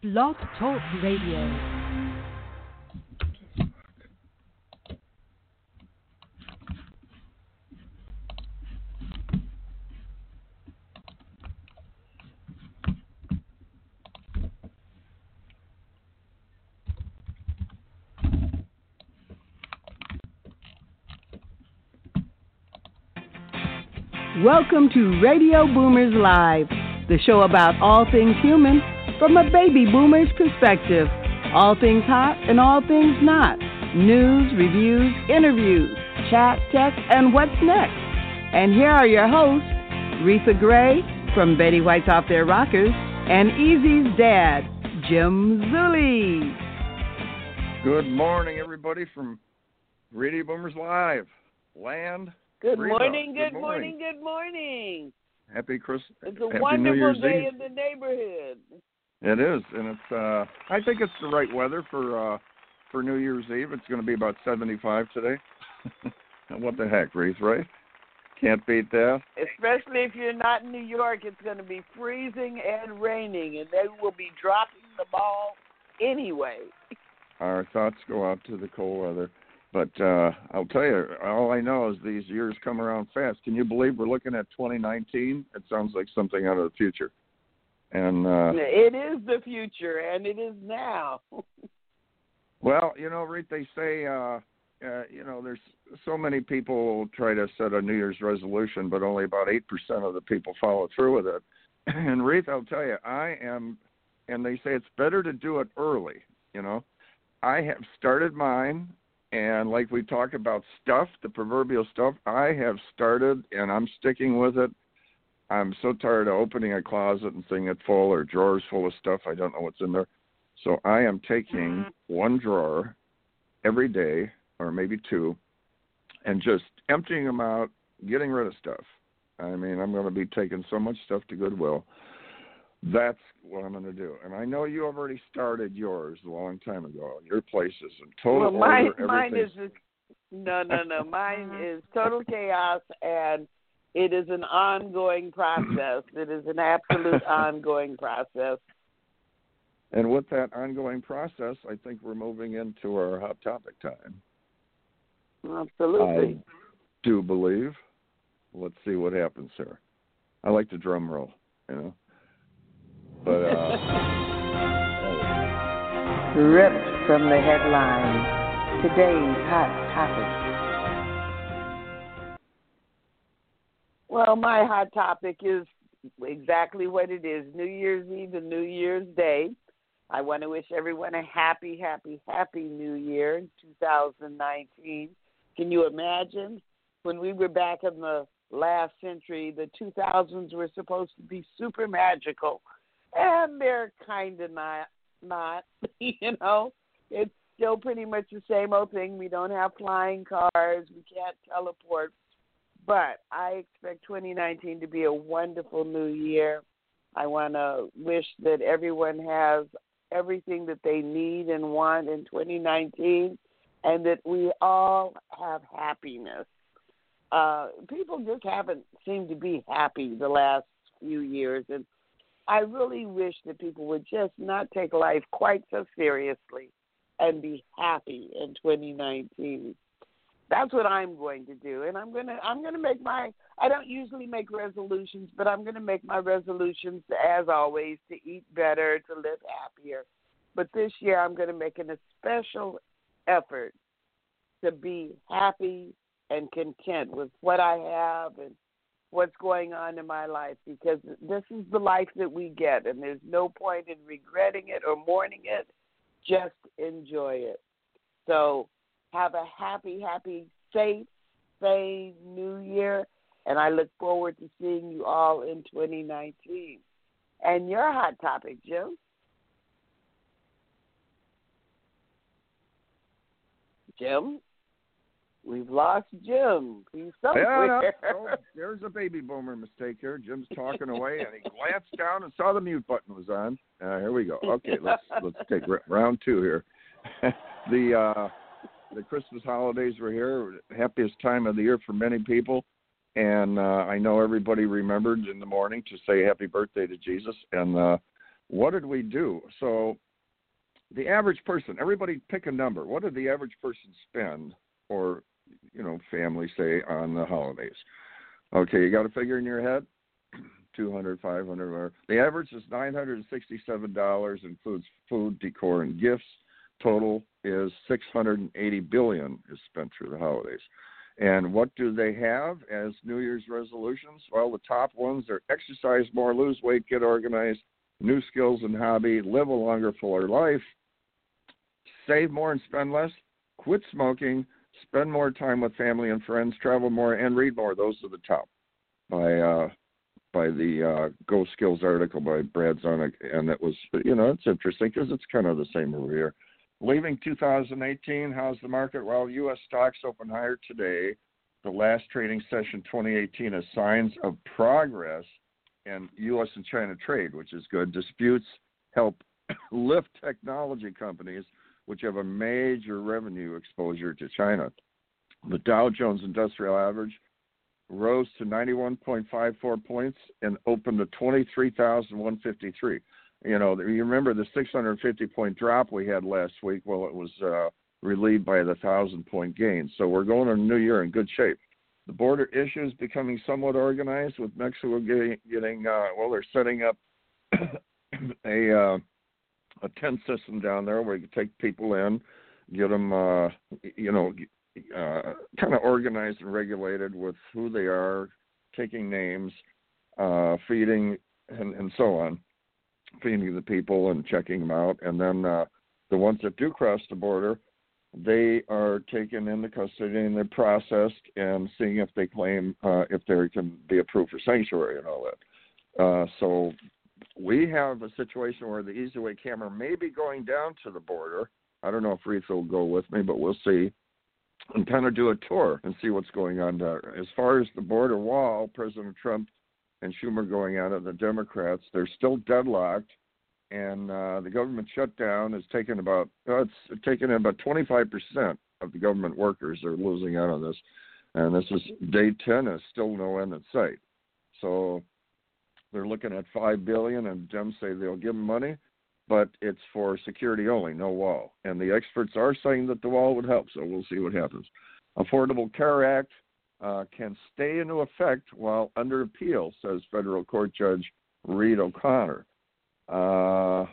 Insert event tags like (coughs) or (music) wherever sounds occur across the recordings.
Blog Talk Radio. Welcome to Radio Boomers Live, the show about all things human from a baby boomer's perspective. All things hot and all things not. News, reviews, interviews, chat, text, and what's next. And here are your hosts, Reatha Grey from Betty White's Off Their Rockers and Easy's dad, Jim Zuley. Good morning, everybody, from Radio Boomers Live. Land. Good Reba, morning, good good morning, good morning. Happy Christmas. It's a Happy New wonderful Year's day Eve. in the neighborhood. It is, and it's. uh I think it's the right weather for uh for New Year's Eve. It's going to be about seventy-five today. (laughs) what the heck, Reese? Right? Can't beat that. Especially if you're not in New York, it's going to be freezing and raining, and they will be dropping the ball anyway. Our thoughts go out to the cold weather. But uh I'll tell you, all I know is these years come around fast. Can you believe we're looking at 2019? It sounds like something out of the future. And uh it is the future, and it is now. (laughs) Well, you know, Reed, they say, uh, uh, you know, there's so many people try to set a New Year's resolution, but only about 8% of the people follow through with it. (clears throat) And Reed, I'll tell you, I am, and they say it's better to do it early, you know. I have started mine, and like we talked about stuff, the proverbial stuff, I have started, and I'm sticking with it. I'm so tired of opening a closet and seeing it full or drawers full of stuff. I don't know what's in there. So I am taking mm-hmm. one drawer every day, or maybe two, and just emptying them out, getting rid of stuff. I mean, I'm going to be taking so much stuff to Goodwill. That's what I'm going to do. And I know you already started yours a long time ago. Your place is in total well, mine, order. mine is everything's- no, no, no. Mine (laughs) is total chaos, and it is an ongoing process. (clears throat) It is an absolute ongoing process. And with that ongoing process, I think we're moving into our hot topic time. Absolutely. I do believe. Let's see what happens here. I like the drum roll, you know. But uh (laughs) Ripped from the headlines. Today's hot topic. Well, my hot topic is exactly what it is New Year's Eve and New Year's Day. I want to wish everyone a happy, happy, happy New Year in 2019. Can you imagine when we were back in the last century, the 2000s were supposed to be super magical, and they're kind of not. Not, (laughs) you know, it's still pretty much the same old thing. We don't have flying cars, we can't teleport, but I expect 2019 to be a wonderful new year. I want to wish that everyone has everything that they need and want in 2019 and that we all have happiness. Uh, people just haven't seemed to be happy the last few years. And I really wish that people would just not take life quite so seriously and be happy in 2019 that's what I'm going to do, and I'm gonna I'm gonna make my. I don't usually make resolutions, but I'm gonna make my resolutions as always to eat better, to live happier. But this year, I'm gonna make an special effort to be happy and content with what I have and what's going on in my life because this is the life that we get, and there's no point in regretting it or mourning it. Just enjoy it. So have a happy, happy, safe, safe new year. And I look forward to seeing you all in 2019. And your hot topic, Jim? Jim? We've lost Jim. He's yeah, somewhere. no, (laughs) there's a baby boomer mistake here. Jim's talking away, and he glanced down and saw the mute button was on. Uh, here we go. Okay, let's let's take round two here. (laughs) the uh, the Christmas holidays were here, happiest time of the year for many people, and uh, I know everybody remembered in the morning to say happy birthday to Jesus, and uh, what did we do? So the average person, everybody pick a number. What did the average person spend or you know, family say on the holidays? Okay, you got a figure in your head? (clears throat) 200, 500, or the average is $967 includes food, decor and gifts. Total is 680 billion is spent through the holidays. And what do they have as New Year's resolutions? Well, the top ones are exercise more, lose weight, get organized, new skills and hobby, live a longer, fuller life, save more and spend less, quit smoking, spend more time with family and friends, travel more, and read more. Those are the top by uh, by the uh, Go Skills article by Brad Zomick, and it was you know it's interesting because it's kind of the same every year. Leaving 2018, how's the market? Well, U.S. stocks open higher today. The last trading session 2018 is signs of progress in U.S. and China trade, which is good. Disputes help (coughs) lift technology companies, which have a major revenue exposure to China. The Dow Jones Industrial Average rose to 91.54 points and opened to 23,153. You know, you remember the 650 point drop we had last week? Well, it was uh, relieved by the 1,000 point gain. So we're going to New Year in good shape. The border issues becoming somewhat organized with Mexico getting, getting uh, well, they're setting up (coughs) a uh, a tent system down there where you can take people in, get them, uh, you know, uh, kind of organized and regulated with who they are, taking names, uh, feeding, and, and so on, feeding the people and checking them out. And then uh, the ones that do cross the border, they are taken into custody and they're processed and seeing if they claim uh, if they can be approved for sanctuary and all that. Uh, so we have a situation where the Easy Way camera may be going down to the border. I don't know if Reith will go with me, but we'll see and kind of do a tour and see what's going on there. As far as the border wall, President Trump and Schumer going out it, the Democrats, they're still deadlocked, and uh, the government shutdown has taken about uh, it's taken about 25 percent of the government workers are losing out on this, and this is day 10 is still no end in sight. So they're looking at five billion, and Dems say they'll give them money but it's for security only, no wall. And the experts are saying that the wall would help, so we'll see what happens. Affordable Care Act uh, can stay into effect while under appeal, says federal court judge Reed O'Connor. Uh,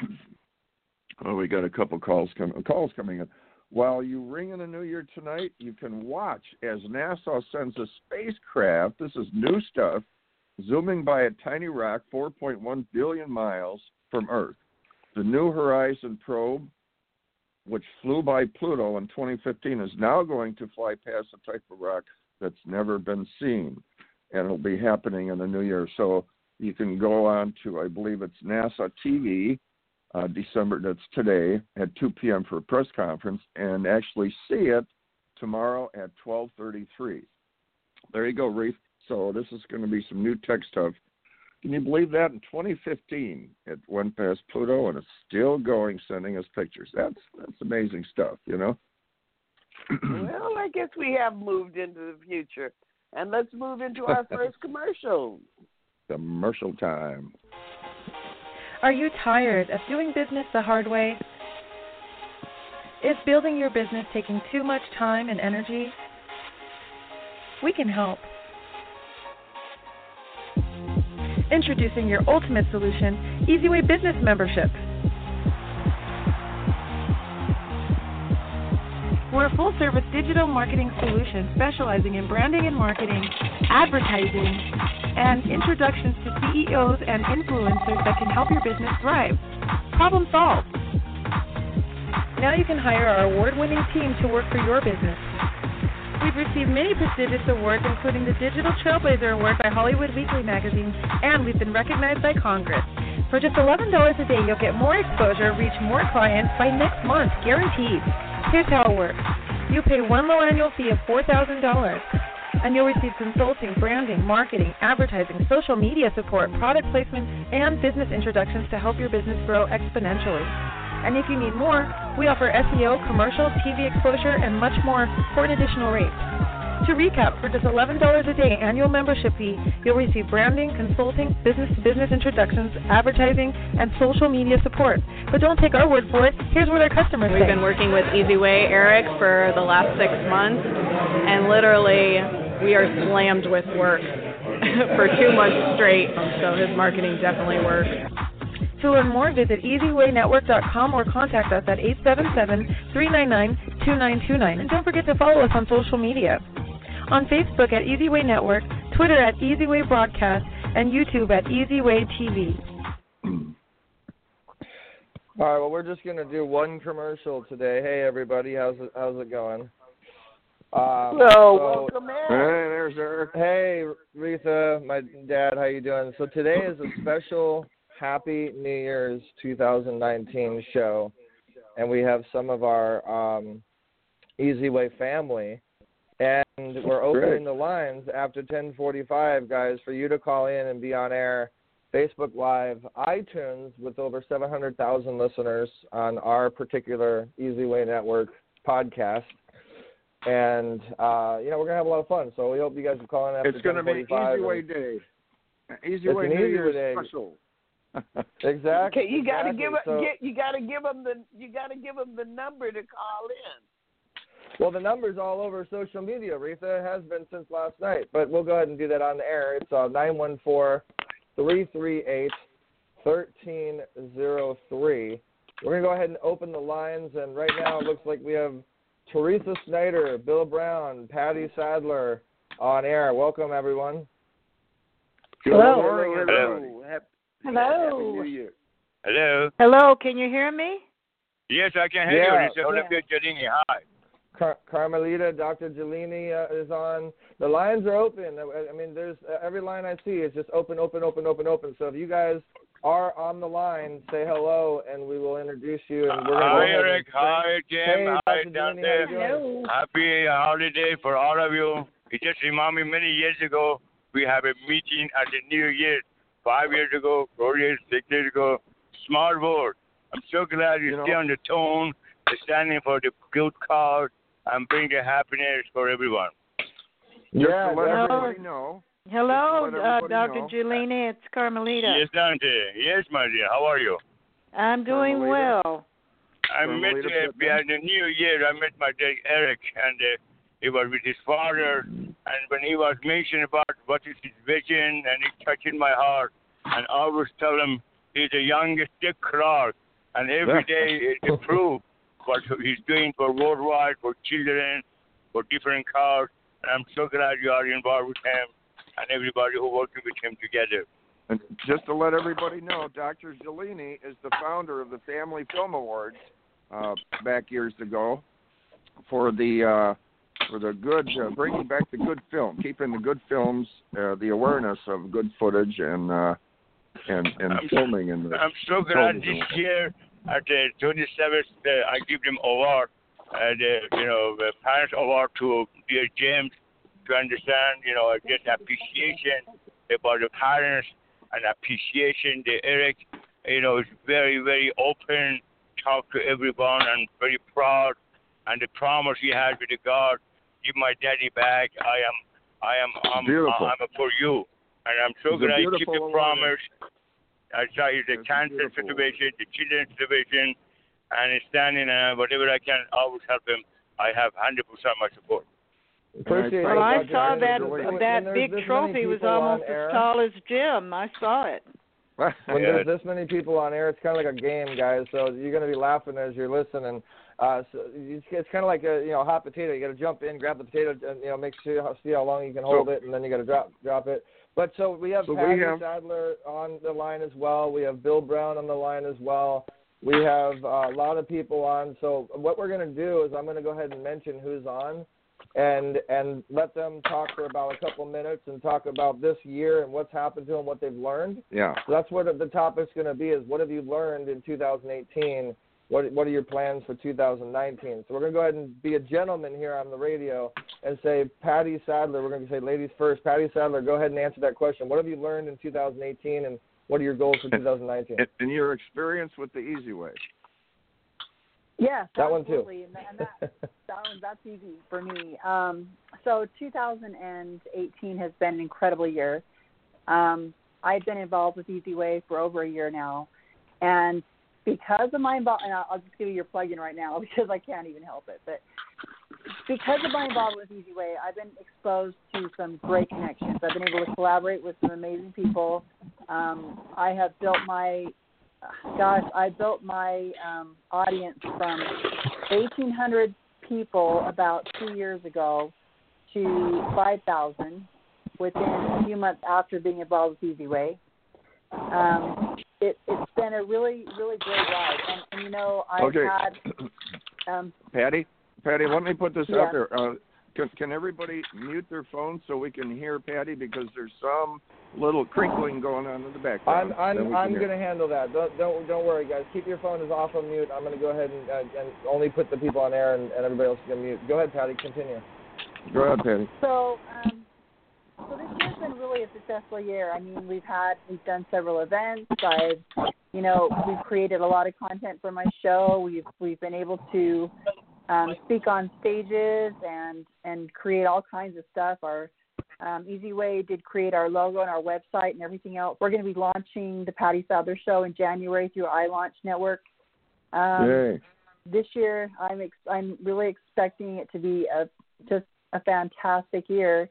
(clears throat) we got a couple calls coming. Calls coming in. While you ring in the new year tonight, you can watch as NASA sends a spacecraft. This is new stuff, zooming by a tiny rock 4.1 billion miles from Earth. The New Horizon probe, which flew by Pluto in 2015, is now going to fly past a type of rock that's never been seen, and it'll be happening in the new year. So you can go on to, I believe it's NASA TV, uh, December, that's today, at 2 p.m. for a press conference, and actually see it tomorrow at 12:33. There you go, Reith. So this is going to be some new tech stuff can you believe that? In 2015, it went past Pluto and it's still going, sending us pictures. That's that's amazing stuff, you know. (clears throat) well, I guess we have moved into the future, and let's move into our (laughs) first commercial. Commercial time. Are you tired of doing business the hard way? Is building your business taking too much time and energy? We can help. Introducing your ultimate solution, EasyWay Business Membership. We're a full service digital marketing solution specializing in branding and marketing, advertising, and introductions to CEOs and influencers that can help your business thrive. Problem solved. Now you can hire our award winning team to work for your business. We've received many prestigious awards, including the Digital Trailblazer Award by Hollywood Weekly magazine, and we've been recognized by Congress. For just $11 a day, you'll get more exposure, reach more clients by next month, guaranteed. Here's how it works you pay one low annual fee of $4,000, and you'll receive consulting, branding, marketing, advertising, social media support, product placement, and business introductions to help your business grow exponentially. And if you need more, we offer SEO, commercial, TV exposure, and much more for an additional rate. To recap, for just $11 a day annual membership fee, you'll receive branding, consulting, business to business introductions, advertising, and social media support. But don't take our word for it. Here's what our customers We've say. been working with EasyWay Eric for the last six months, and literally we are slammed with work (laughs) for two months straight. So his marketing definitely works. To learn more, visit easywaynetwork.com or contact us at 877-399-2929. And don't forget to follow us on social media. On Facebook at Easyway Network, Twitter at Easyway Broadcast, and YouTube at Easyway TV. All right, well, we're just gonna do one commercial today. Hey, everybody, how's it how's it going? Um, Hello, so- welcome in. Hey, there's Eric. Hey, Reatha, my dad, how you doing? So today is a special Happy New Year's 2019 show, and we have some of our um, Easy Way family, and we're opening Great. the lines after 10:45, guys, for you to call in and be on air. Facebook Live, iTunes, with over 700,000 listeners on our particular Easy Way Network podcast. And uh, you know we're gonna have a lot of fun, so we hope you guys will call in after It's going to be 10:45 Easy Way Day. Easy It's Way New Easy Year's Day. special. (laughs) Exactly. Okay, you gotta exactly. give it. So- Get, you gotta give them the. You gotta give them the number to call in. Well, the number's all over social media, Reatha. It has been since last night, but we'll go ahead and do that on the air. It's uh, 914-338-1303. We're going to go ahead and open the lines, and right now it looks like we have Teresa Snyder, Bill Brown, Patty Sadler on air. Welcome, everyone. Good Hello. morning, Hello. Happy, Hello. Happy New Year. Hello. Hello, can you hear me? Yes, I can hear Yeah. you. It's Olivia Giardini. Hi. Car- Carmelita, Dr. Gelini uh, is on. The lines are open. I I mean, there's uh, every line I see is just open, open, open, open, open. So if you guys are on the line, say hello, and we will introduce you. And we're gonna go Hi, ahead and Eric. Hi, Jim. Hey, Hi, Dr. down Gelini, there. how you doing? Happy holiday for all of you. It just reminded me many years ago we have a meeting at the New Year. Five years ago, four years, six years ago. Smart board. I'm so glad you, You know- on the tone, standing for the good cause, and bring the happiness for everyone. Just Yeah, to let definitely. everybody know. Hello, Just to let uh, Dr. know. Julina. It's Carmelita. Yes, Dante. Yes, my dear. How are you? I'm doing Carmelita. well. I From met Lita uh, behind the New Year. I met my dad Eric, and uh, he was with his father. And when he was mentioning about what is his vision, and it touching my heart, and I always tell him he's the youngest Dick Clark, and every day it improves what he's doing for worldwide, for children, for different cause. And I'm so glad you are involved with him and everybody who working with him together. And just to let everybody know, Dr. Gelini is the founder of the Family Film Awards uh, back years ago for the uh, for the good, uh, bringing back the good film, keeping the good films, uh, the awareness of good footage and uh, and and I'm- filming in the I'm so glad this year at the 27th, uh, I give them award, uh, the you know the parents award to dear James to understand you know just appreciation about the parents and appreciation. The Eric, you know, is very very open, talk to everyone, and very proud. And the promise he had with the God, give my daddy back. I am, I am, I'm, Beautiful. I'm for you, and I'm so glad I keep the promise. I saw the It's cancer beautiful. situation, the children's situation, and he's standing uh, whatever I can, always help him. I have 100% of my support. Appreciate Well, it, Well, I saw Gelini. that When- when that there's big trophy was people on almost air- as tall as Jim. I saw it. (laughs) when Yeah. there's this many people on air, it's kind of like a game, guys. So you're going to be laughing as you're listening. Uh, so it's, it's kind of like a you know hot potato. You got to jump in, grab the potato, and you know make sure see how long you can hold it, and then you got to drop drop it. But so we have So Patty have- Sadler on the line as well. We have Bill Brown on the line as well. We have uh, a lot of people on. So what we're going to do is I'm going to go ahead and mention who's on, and and let them talk for about a couple minutes and talk about this year and what's happened to them, what they've learned. yeah. So that's what the topic's going to be: is what have you learned in 2018? What what are your plans for 2019? So we're going to go ahead and be a gentleman here on the radio and say, Patty Sadler. We're going to say ladies first. Patty Sadler, go ahead and answer that question. What have you learned in 2018, and what are your goals for 2019? And, in your experience with the Easy Way. Yes, That one too. And, that, and that, (laughs) that one, that's easy for me. Um, so 2018 has been an incredible year. Um, I've been involved with Easy Way for over a year now, and because of my involvement, I'll just give you your plug-in right now (laughs) because I can't even help it. But because of my involvement with Easy Way, I've been exposed to some great connections. I've been able to collaborate with some amazing people. Um, I have built my gosh, I built my um, audience from 1,800 people about two years ago to 5,000 within a few months after being involved with Easy Way. Um, it, it's been a really, really great ride. And, and you know, I've Okay. had (clears throat) um, Patty, Patty, let me put this Yeah. out there. Uh, can, can everybody mute their phones so we can hear Patty because there's some little crinkling going on in the I'm background. I'm I'm gonna handle that. Don't don't don't worry, guys. Keep your phone is off on mute. I'm gonna go ahead and uh, and only put the people on air, and, and everybody else can mute. Go ahead, Patty. Continue. Go ahead, Patty. So, um, so this year's been really a successful year. I mean, we've had we've done several events. I've, you know, we've created a lot of content for my show. We've we've been able to um, speak on stages and and create all kinds of stuff. Our um, Easy Way did create our logo and our website and everything else. We're going to be launching the Patty Sadler Show in January through iLaunch Network. Um, Yay. this year I'm ex- I'm really expecting it to be a just a fantastic year.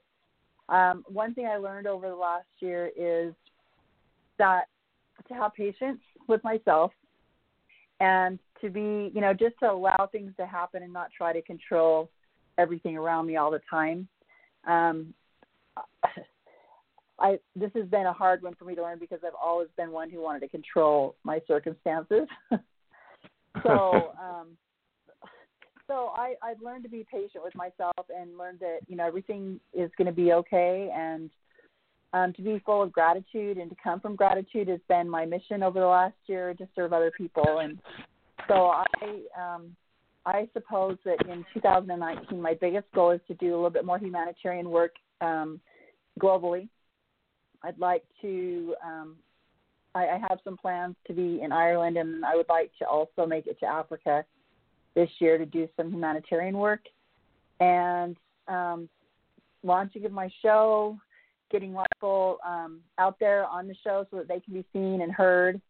Um, one thing I learned over the last year is that to have patience with myself and to be, you know, just to allow things to happen and not try to control everything around me all the time. Um, I this has been a hard one for me to learn because I've always been one who wanted to control my circumstances. (laughs) so (laughs) um so I I've learned to be patient with myself and learned that you know everything is going to be okay. And um to be full of gratitude and to come from gratitude has been my mission over the last year to serve other people. And so I um I suppose that in 2019 my biggest goal is to do a little bit more humanitarian work um globally. I'd like to um I, I have some plans to be in Ireland, and I would like to also make it to Africa this year to do some humanitarian work and um, launching of my show, getting people um, out there on the show so that they can be seen and heard,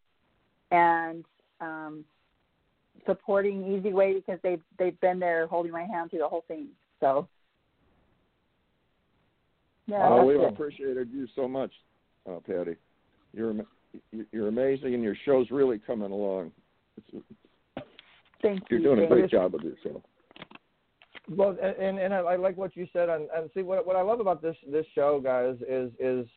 and um, supporting Easy Way because they've they've been there holding my hand through the whole thing. So. Yeah, oh, we've it. appreciated you so much, uh, Patty. You're you- you're amazing, and your show's really coming along. It's, Thank you're you. doing a great job with your show. Well, and and, and I, I like what you said. And, and see, what what I love about this this show, guys, is is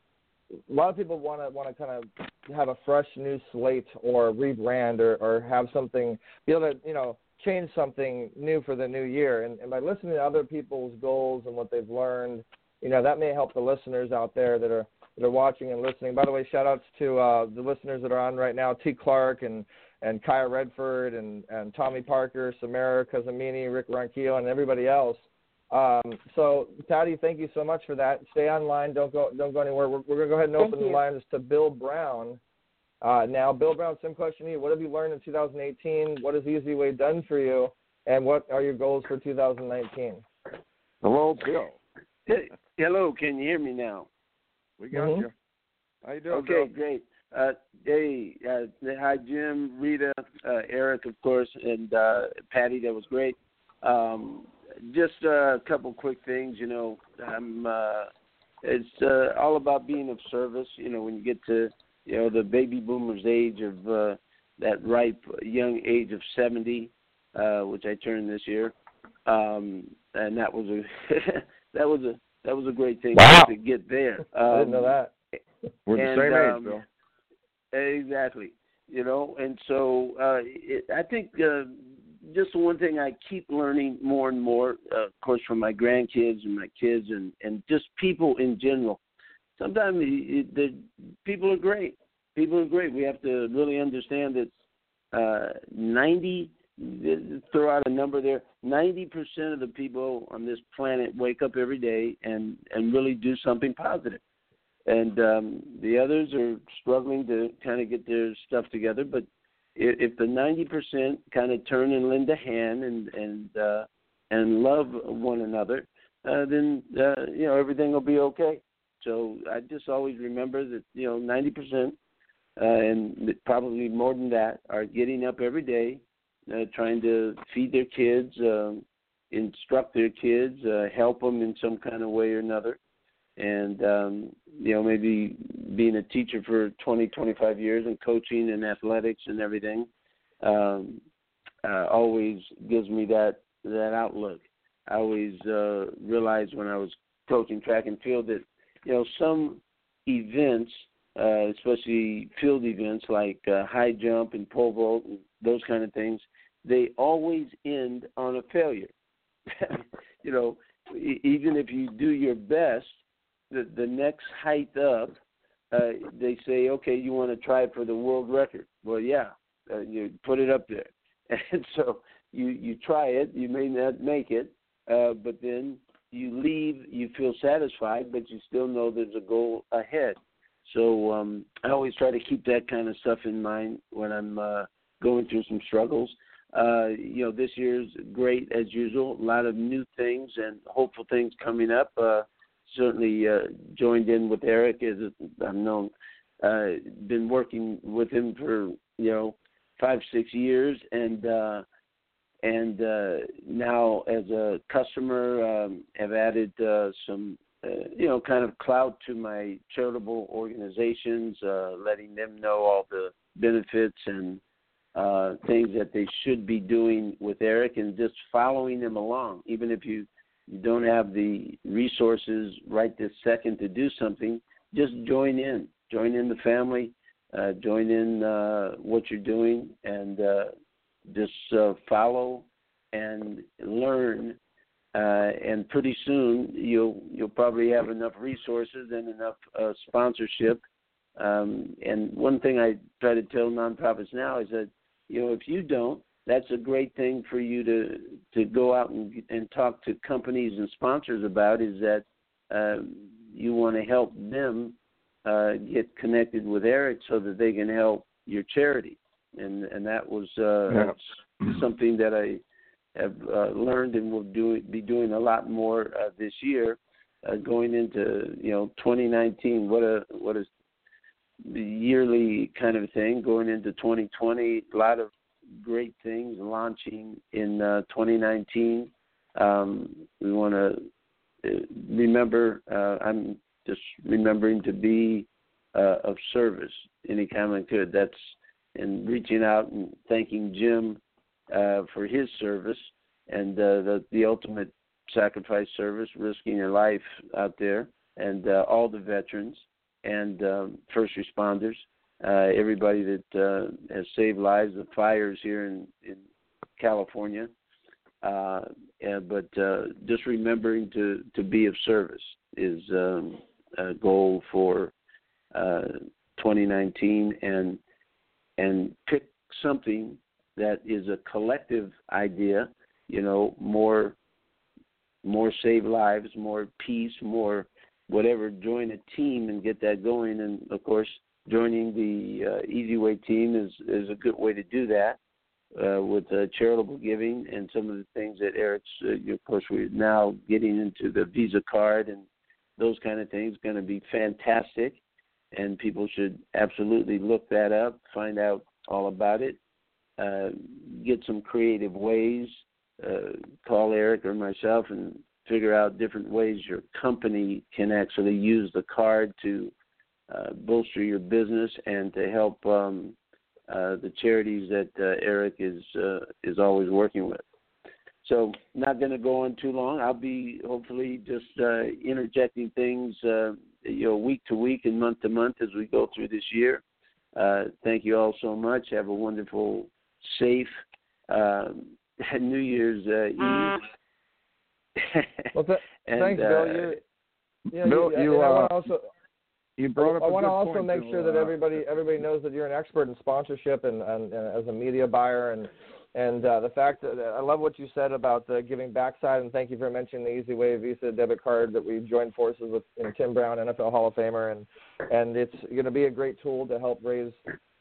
a lot of people want to want to kind of have a fresh new slate or rebrand or or have something be able to you know change something new for the new year. And, and by listening to other people's goals and what they've learned, you know that may help the listeners out there that are that are watching and listening. By the way, shout outs to uh, the listeners that are on right now: T. Clark and and Kaya Redford and and Tommy Parker, Samara Casamini, Rick Ronquillo, and everybody else. Um, so, Patty, thank you so much for that. Stay online. Don't go don't go anywhere. We're, we're going to go ahead and open the you. lines to Bill Brown. Uh, now, Bill Brown, same question to you. What have you learned in 2018? What has Easy Way done for you? And what are your goals for 2019? Hello, Bill. Hey, hello, can you hear me now? We got Mhm. you. How you doing, Okay, Bill? great. Uh, hey, uh, hi Jim, Rita, uh, Eric, of course, and uh, Patty. That was great. Um, just a couple quick things. You know, I'm. Uh, it's uh, all about being of service. You know, when you get to you know the baby boomers age of uh, that ripe young age of seventy, uh, which I turned this year, um, and that was a (laughs) that was a that was a great thing Wow. to get there. Um, I didn't know that. We're the same age, um, Bill. Exactly. You know, and so uh, it, I think uh, just one thing I keep learning more and more, uh, of course, from my grandkids and my kids, and and just people in general. Sometimes it, the people are great. People are great. We have to really understand that uh, ninety. Throw out a number there. Ninety percent of the people on this planet wake up every day and and really do something positive and um, the others are struggling to kind of get their stuff together. But if, if the ninety percent kind of turn and lend a hand and and uh, and love one another, uh, then uh, you know everything will be okay. So I just always remember that you know ninety percent, uh, and probably more than that, are getting up every day, uh, trying to feed their kids, um, instruct their kids, uh, help them in some kind of way or another, and um, you know maybe being a teacher for twenty twenty five years and coaching and athletics and everything, um, uh, always gives me that that outlook. I always uh, realized when I was coaching track and field that you know some events, uh, especially field events like uh, high jump and pole vault and those kind of things, they always end on a failure. (laughs) you know, even if you do your best, the the next height up, uh, they say, okay, you want to try for the world record. Well, yeah, uh, you put it up there, (laughs) and so you you try it. You may not make it, uh, but then you leave. You feel satisfied, but you still know there's a goal ahead. So um, I always try to keep that kind of stuff in mind when I'm uh, going through some struggles. Uh, you know, this year's great as usual. A lot of new things and hopeful things coming up. Uh, certainly uh, joined in with Eric as I've known. Uh, been working with him for you know five six years, and uh, and uh, now as a customer um, have added uh, some uh, you know kind of clout to my charitable organizations, uh, letting them know all the benefits and uh, things that they should be doing with Eric, and just following them along, even if you you don't have the resources right this second to do something, just join in. Join in the family. Uh, join in uh, what you're doing, and uh, just uh, follow and learn. Uh, and pretty soon you'll you'll probably have enough resources and enough uh, sponsorship. Um, and one thing I try to tell nonprofits now is that you know if you don't, that's a great thing for you to to go out and and talk to companies and sponsors about is that uh, you want to help them uh, get connected with Eric so that they can help your charity and and that was uh, Yeah. (clears throat) something that I have uh, learned and will do be doing a lot more uh, this year uh, going into you know 2019 what a what a yearly kind of thing going into 2020 a lot of great things launching in uh, 2019. Um, we want to remember. Uh, I'm just remembering to be uh, of service any I could. That's in reaching out and thanking Jim uh, for his service and uh, the the ultimate sacrifice service, risking your life out there, and uh, all the veterans and um, first responders uh, everybody that uh, has saved lives, the fires here in, in California. Uh, and, but uh, just remembering to, to be of service is um, a goal for uh, 2019, and and pick something that is a collective idea. You know, more more save lives, more peace, more whatever. Join a team and get that going, and of course joining the uh, Easy Way team is is a good way to do that uh, with uh, charitable giving and some of the things that Eric's. Uh, of course, we're now getting into the Visa card and those kind of things. Going to be fantastic, and people should absolutely look that up, find out all about it, uh, get some creative ways. Uh, call Eric or myself and figure out different ways your company can actually use the card to uh, bolster your business and to help um, uh, the charities that uh, Eric is uh, is always working with. So, not going to go on too long. I'll be hopefully just uh, interjecting things, uh, you know, week to week and month to month as we go through this year. Uh, thank you all so much. Have a wonderful, safe um, (laughs) New Year's uh, Eve. (laughs) Well, th- And, thanks, uh, Bill. You, you, know, Bill, you, you, and I uh, also You brought up I want to also make sure that everybody everybody knows that you're an expert in sponsorship and, and, and as a media buyer and and uh, the fact that I love what you said about the giving backside and thank you for mentioning the Easy Way Visa debit card that we joined forces with you know, Tim Brown, NFL Hall of Famer, and and it's going to be a great tool to help raise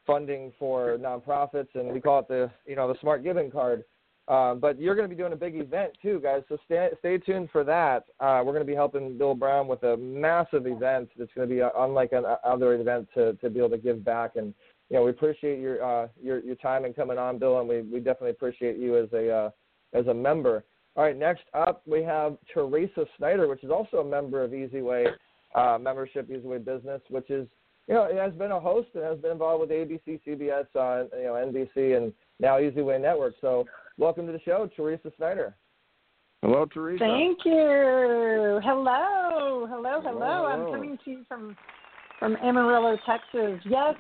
funding for nonprofits, and we call it the you know the Smart Giving Card. Um, but you're going to be doing a big event too, guys. So stay stay tuned for that. Uh, we're going to be helping Bill Brown with a massive event that's going to be uh, unlike an other event to to be able to give back. And you know we appreciate your uh, your your time and coming on, Bill, and we we definitely appreciate you as a uh, as a member. All right, next up we have Teresa Snyder, which is also a member of Easy Way uh, membership, Easy Way Business, which is you know, it has been a host and has been involved with ABC, CBS, uh, you know, NBC, and now Easy Way Network. So, welcome to the show, Teresa Snyder. Hello, Teresa. Thank you. Hello, hello, hello. Hello. I'm coming to you from from Amarillo, Texas. Yes,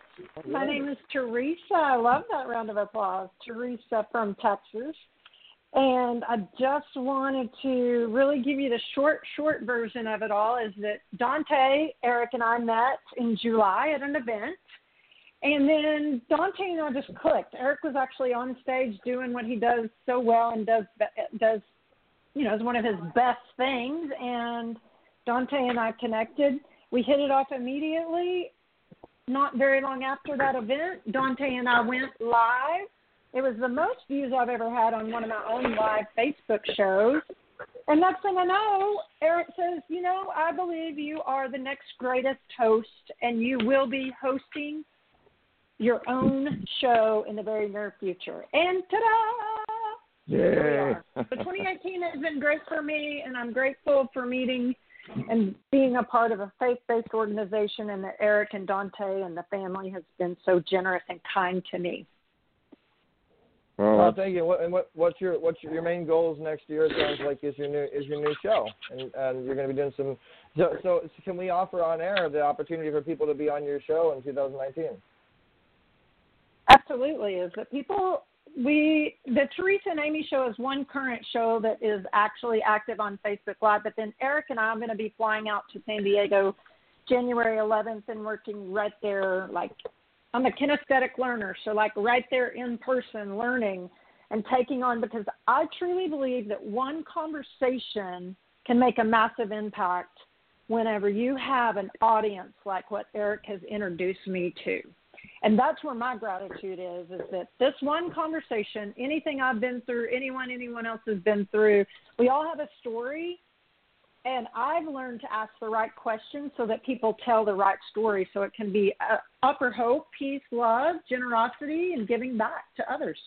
my name is Teresa. I love that round of applause. Teresa from Texas. And I just wanted to really give you the short, short version of it all is that Dante, Eric, and I met in July at an event. And then Dante and I just clicked. Eric was actually on stage doing what he does so well and does does you know is one of his best things. And Dante and I connected. We hit it off immediately. Not very long after that event, Dante and I went live. It was the most views I've ever had on one of my own live Facebook shows. And next thing I know, Eric says, You know, I believe you are the next greatest host, and you will be hosting your own show in the very near future. And ta da! Here we Yay. are. So (laughs) 2018 has been great for me, and I'm grateful for meeting and being a part of a faith-based organization, and that Eric and Dante and the family has been so generous and kind to me. Well, Well, thank you. What, and what, what's your what's your, your main goals next year? It sounds like is your new is your new show, and and you're going to be doing some. So, so can we offer on air the opportunity for people to be on your show in 2019? Absolutely, is that people we the Teresa and Amy show is one current show that is actually active on Facebook Live, but then Eric and I are going to be flying out to San Diego January 11th and working right there, like I'm a kinesthetic learner, so like right there in person learning and taking on because I truly believe that one conversation can make a massive impact whenever you have an audience like what Eric has introduced me to. And that's where my gratitude is, is that this one conversation, anything I've been through, anyone, anyone else has been through, we all have a story. And I've learned to ask the right questions so that people tell the right story so it can be uh, upper hope, peace, love, generosity, and giving back to others.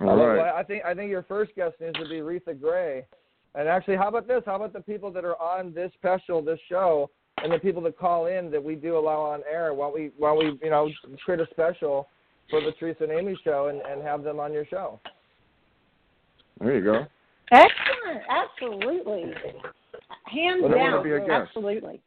all I. I think I think your first guest needs to be Reatha Grey. And actually, how about this? How about the people that are on this special, this show, and the people that call in that we do allow on air? While we while we you know create a special for the Teresa and Amy show and, and have them on your show. There you go. Excellent. Absolutely. Hands Well, down. be a guest. Absolutely.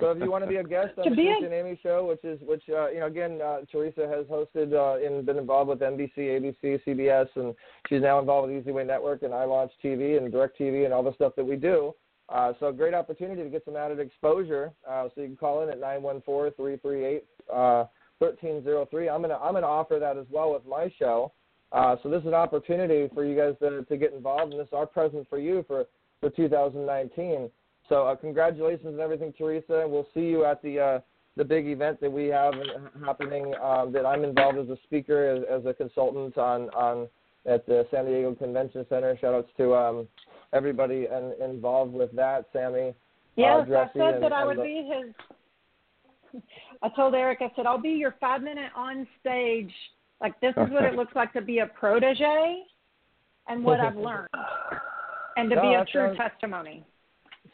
So if you want to be a guest on To the be a- Teresa and Amy show, which is which uh, you know again uh, Teresa has hosted uh, and been involved with NBC, ABC, CBS, and she's now involved with Easy Way Network and I Launch TV and Direct TV and all the stuff that we do. Uh, so great opportunity to get some added exposure. Uh, so you can call in at nine one four three three eight uh. I'm gonna I'm gonna offer that as well with my show. Uh, so this is an opportunity for you guys to to get involved, and this is our present for you for for 2019. So uh, congratulations and everything, Teresa. We'll see you at the uh, the big event that we have happening. Um, that I'm involved as a speaker, as, as a consultant on on at the San Diego Convention Center. Shout outs to um, everybody and, involved with that, Sammy. Yes, uh, I said and- that I would the- be his. (laughs) I told Eric, I said, I'll be your five minute on stage. Like, this is what it looks like to be a protege and what I've (laughs) learned, and to No, be a true sounds- testimony.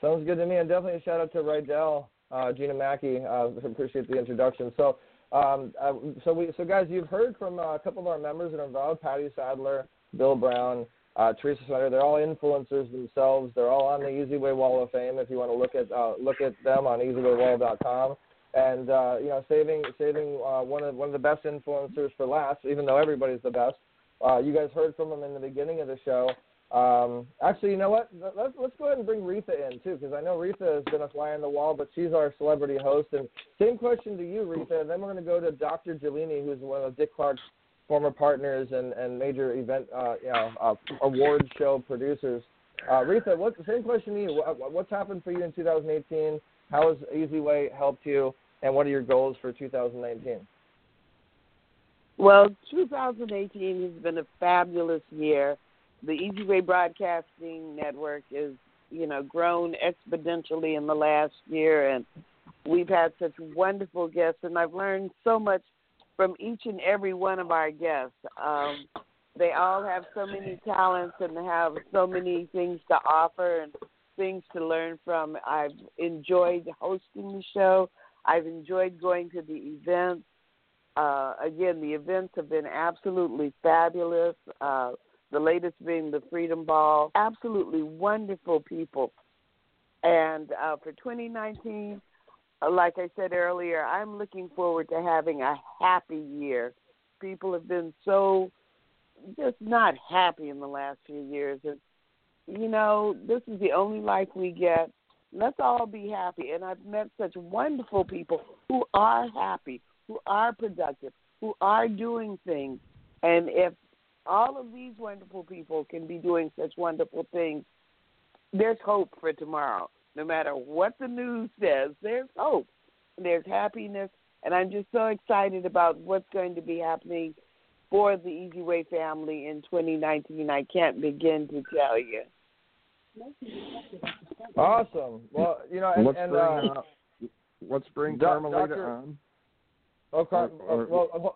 Sounds good to me, and definitely a shout out to Rydell, uh, Gina Mackey. Uh, (laughs) appreciate the introduction. So, um, uh, so we, so guys, you've heard from uh, a couple of our members that are involved: Patty Sadler, Bill Brown, uh, Teresa Snyder. They're all influencers themselves. They're all on the Easy Way Wall of Fame. If you want to look at uh, look at them on EasyWayWall.com. And uh, you know, saving saving uh, one of one of the best influencers for last, even though everybody's the best. Uh, you guys heard from them in the beginning of the show. Um, actually, you know what? Let's let's go ahead and bring Reatha in too, because I know Reatha has been a fly on the wall, but she's our celebrity host. And same question to you, Reatha. And then we're going to go to Dr. Gelini, who's one of Dick Clark's former partners and, and major event, uh, you know, uh, award show producers. Uh, Reatha, what same question to you? What, what's happened for you in 2018? How has Easy Way helped you? And what are your goals for 2019? Well, 2018 has been a fabulous year. The Easy Way Broadcasting Network is, you know, grown exponentially in the last year, and we've had such wonderful guests, and I've learned so much from each and every one of our guests. Um, they all have so many talents and have so many things to offer and things to learn from. I've enjoyed hosting the show. I've enjoyed going to the events. Uh, again, the events have been absolutely fabulous. Uh, the latest being the Freedom Ball. Absolutely wonderful people. And uh, for 2019, uh, like I said earlier, I'm looking forward to having a happy year. People have been so just not happy in the last few years. And, you know, this is the only life we get. Let's all be happy. And I've met such wonderful people who are happy, who are productive, who are doing things. And if all of these wonderful people can be doing such wonderful things, there's hope for tomorrow. No matter what the news says, there's hope. There's happiness. And I'm just so excited about what's going to be happening for the Easy Way family in 2019. I can't begin to tell you. Awesome. Well, you know, and, let's and bring, uh, uh, let's bring Doc- Carmelita Doctor- on. Oh, Car- Or- or- well, uh,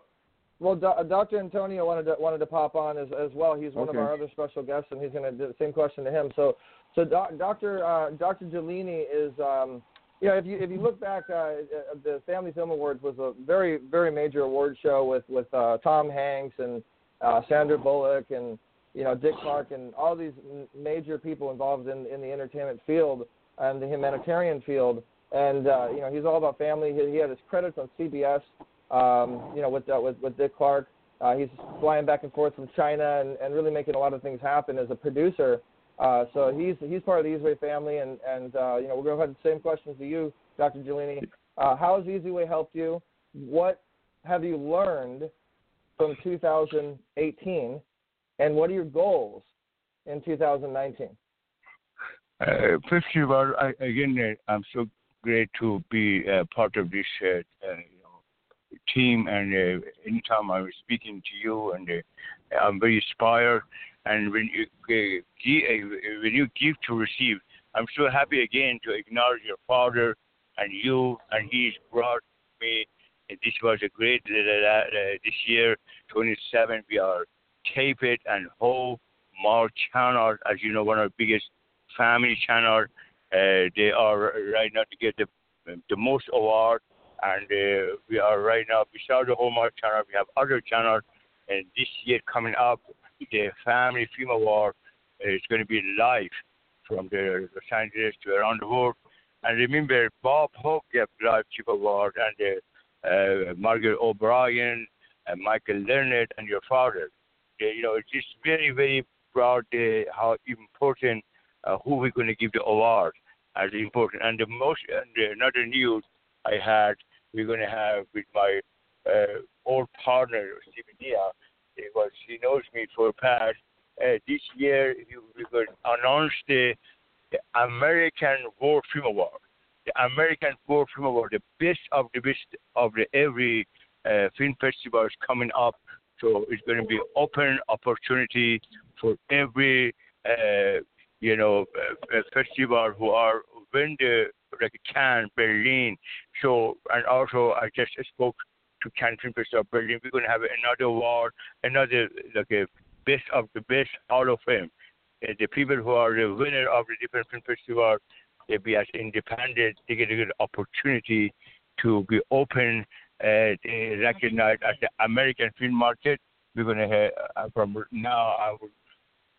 well, Do- Dr. Antonio wanted to wanted to pop on as as well. He's one Okay. of our other special guests, and he's going to do the same question to him. So, so doc, Dr. Uh, Dr. Gelini is, um, you know, if you if you look back, uh, uh, the Family Film Awards was a very very major award show with with uh, Tom Hanks and uh, Sandra Bullock and you know Dick Clark and all these major people involved in in the entertainment field and the humanitarian field. And uh, you know, he's all about family. He, he had his credits on CBS um, you know, with, uh, with with Dick Clark. Uh, he's flying back and forth from China and, and really making a lot of things happen as a producer. Uh, so he's he's part of the Easyway family, and and uh, you know we're going to have the same questions to you, Dr. Giuliani. Uh, how has Easyway helped you? What have you learned from 2018, and what are your goals in 2019? Uh, first of all, I, again, uh, I'm so great to be part of this you know, team. And anytime I'm speaking to you, and I'm very inspired. And when you uh, give, uh, when you give to receive, I'm so happy again to acknowledge your father and you, and he's brought me. This was a great uh, uh, this year, 27. We are tape it and whole more channel, as you know, one of the biggest family channel. Uh, they are right now to get the the most award, and uh, we are right now beside the Hallmark channel. We have other channels, and this year coming up, the Family Film Award is going to be live from the Los Angeles to around the world. And remember, Bob Hope got live Chief Award, and uh, uh, Margaret O'Brien, and Michael Leonard, and your father. Uh, you know, it's just very, very proud uh, how important uh, who we're going to give the award as important. And the most, and the, another news I had, we're going to have with my uh, old partner, Stephen Dia, because he knows me for past. Uh, this year, we're going to announce the, the American War Film Award. The American War Film Award, the best of the best of the every uh, film festival is coming up. So it's going to be open opportunity for every uh, you know, uh, uh, festival who are win the like Cannes, Berlin. So and also I just spoke to Film Festival Berlin. We're gonna have another award, another like a best of the best Hall of Fame. Uh, the people who are the winner of the different film festival, they be as independent. They get a good opportunity to be open. Uh, they recognized as the American film market. We're gonna have uh, from now. I will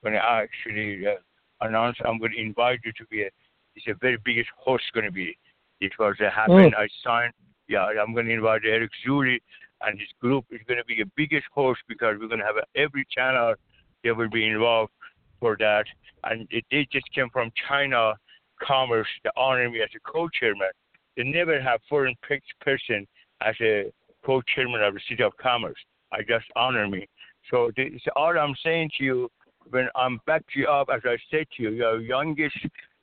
gonna actually. Uh, announce I'm going to invite you to be a it's a very biggest host going to be. It was uh, happened. I signed. Yeah, I'm going to invite Eric Zuley and his group is going to be the biggest host because we're going to have every channel that will be involved for that. And it, they just came from China Commerce to honor me as a co-chairman. They never have foreign pe- person as a co-chairman of the City of Commerce. I just honor me. So this, all I'm saying to you when I'm back to you up, as I said to you, your youngest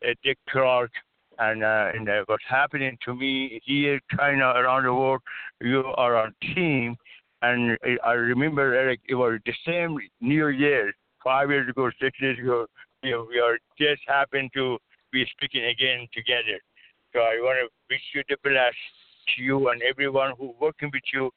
uh, Dick Clark, and, uh, and uh, what's happening to me here, China, around the world, you are on team. And I, I remember, Eric, it was the same New Year, five years ago, six years ago. You know, we are just happened to be speaking again together. So I want to wish you the best to you and everyone who working with you.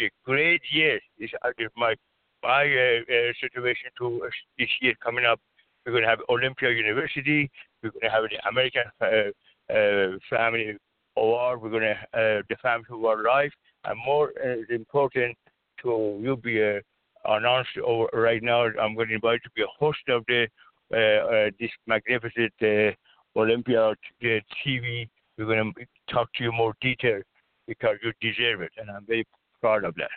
A great year. Is uh, my my uh, uh, situation to uh, this year coming up. We're going to have Olympia University. We're going to have the American uh, uh, Family Award. We're going to uh, the Family Award Life. And more uh, important to you be uh, announced over right now. I'm going to invite you to be a host of the uh, uh, this magnificent uh, Olympia TV. We're going to talk to you more detail because you deserve it, and I'm very proud of that.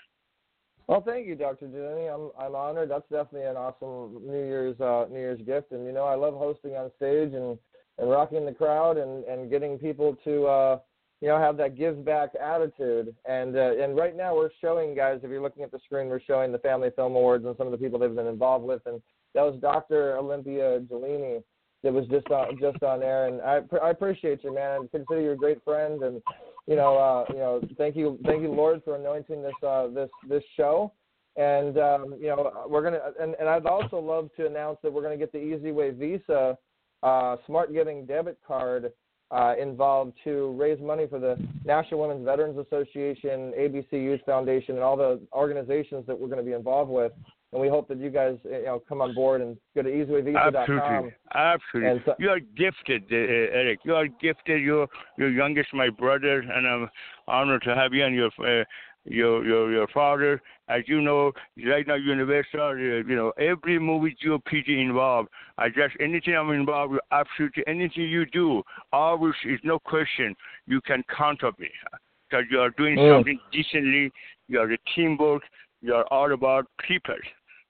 Well, thank you, Dr. Giannini. I'm I'm honored. That's definitely an awesome New Year's New Year's gift. And you know, I love hosting on stage and and rocking the crowd and and getting people to uh, you know have that give back attitude. And uh, and right now we're showing guys. If you're looking at the screen, we're showing the Family Film Awards and some of the people they've been involved with. And that was Dr. Olympia Gelini that was just on just on air. And I I appreciate you, man. I consider you a great friend and you know, uh, you know, thank you, thank you, Lord, for anointing this uh, this this show. And um, you know, we're gonna, and, and I'd also love to announce that we're gonna get the Easy Way Visa uh, Smart Giving debit card uh, involved to raise money for the National Women's Veterans Association, ABC Youth Foundation, and all the organizations that we're going to be involved with. And we hope that you guys, you know, come on board and go to easywayvisa.com. Absolutely, absolutely. So, you are gifted, uh, Eric. You are gifted. You're your youngest, my brother, and I'm honored to have you and your uh, your your your father. As you know, right now Universal, uh, you know, every movie you PG involved. I just anything I'm involved with, absolutely anything you do, always is no question. You can count on me because you are doing Mm. something decently. You are a teamwork. You are all about people.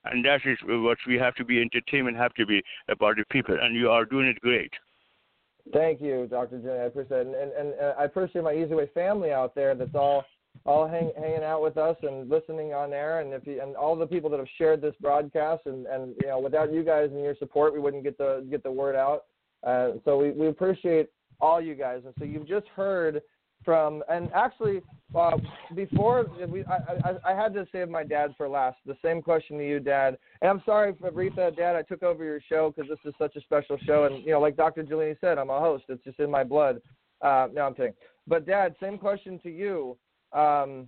And that is what we have to be. Entertainment have to be about the people, and you are doing it great. Thank you, Dr. Jenny. I appreciate it, and, and, and uh, I appreciate my Easy Way family out there that's all all hang, hanging out with us and listening on air, and if you, and all the people that have shared this broadcast, and, and you know, without you guys and your support, we wouldn't get the get the word out. Uh, so we, we appreciate all you guys, and so you've just heard from, and actually, uh, before we, I, I, I had to save my dad for last. The same question to you, Dad. And I'm sorry, Reatha, Dad, I took over your show because this is such a special show, and you know, like Dr. Giuliani said, I'm a host. It's just in my blood. Uh, no, I'm kidding. But Dad, same question to you. Um,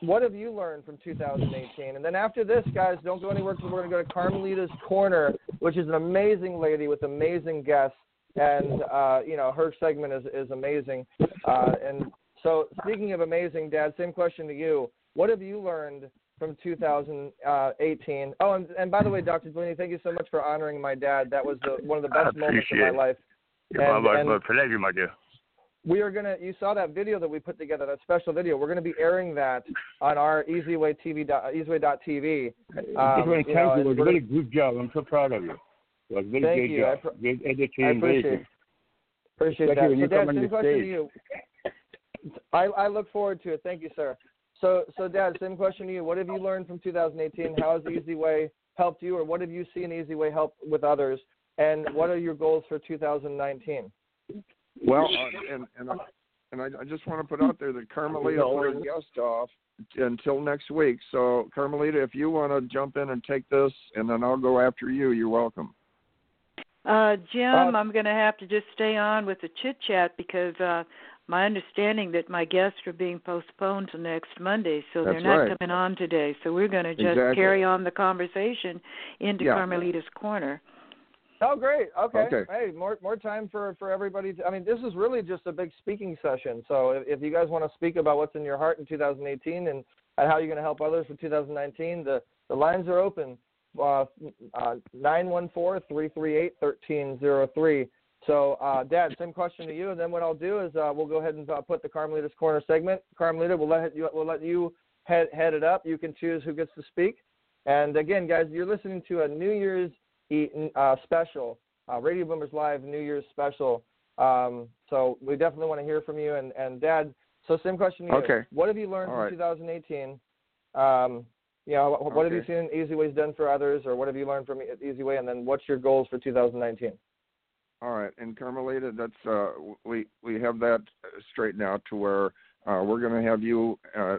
what have you learned from 2018? And then after this, guys, don't go anywhere because we're going to go to Carmelita's Corner, which is an amazing lady with amazing guests, and uh, you know her segment is is amazing. Uh, and so, speaking of amazing, Dad, same question to you. What have you learned from 2018? Oh, and, and by the way, Dr. Delaney, thank you so much for honoring my dad. That was the, one of the best moments of my appreciate it. life. Yeah, And- my, and- my pleasure, my dear. We are gonna. You saw that video that we put together, that special video. We're gonna be airing that on our EasyWay TV, EasyWay.tv. I just you know, you. It was a good job. I'm so proud of you. It was a Thank you. I job. pr- great editing. I appreciate appreciate that. you So, Dad, same question to you. I, I look forward to it. Thank you, sir. So, so Dad, same question to you. What have you learned from 2018? How has Easy Way helped you, or what have you seen Easy Way help with others? And what are your goals for 2019? Well, uh, and and I, and I, I just want to put out there that Carmelita put her guest off until next week. So, Carmelita, if you want to jump in and take this, and then I'll go after you, you're welcome. Uh, Jim, Uh, I'm going to have to just stay on with the chit chat because uh, my understanding that my guests are being postponed to next Monday, so they're not right. coming on today. So we're going to just Exactly. carry on the conversation into Yeah. Carmelita's corner. Oh, great. Okay. Okay. Hey, more more time for for everybody. To, I mean, this is really just a big speaking session. So if, if you guys want to speak about what's in your heart in 2018 and, and how you're going to help others for 2019, the the lines are open. Uh, nine one four three three eight thirteen zero three. So, uh, Dad, same question to you. And then what I'll do is uh, we'll go ahead and uh, put the Carmelita's Corner segment. Carmelita, we'll let you we'll let you head head it up. You can choose who gets to speak. And again, guys, you're listening to a New Year's Uh, special, uh, Radio Boomers Live New Year's special. Um, so we definitely want to hear from you. And, and Dad, so same question to you. Okay. What have you learned All from right. 2018? Um, you know, what, what have you seen Easy Way's done for others, or what have you learned from Easy Way? And then what's your goals for 2019? All right, and Carmelita, that's uh, we we have that straightened out to where uh, we're going to have you uh,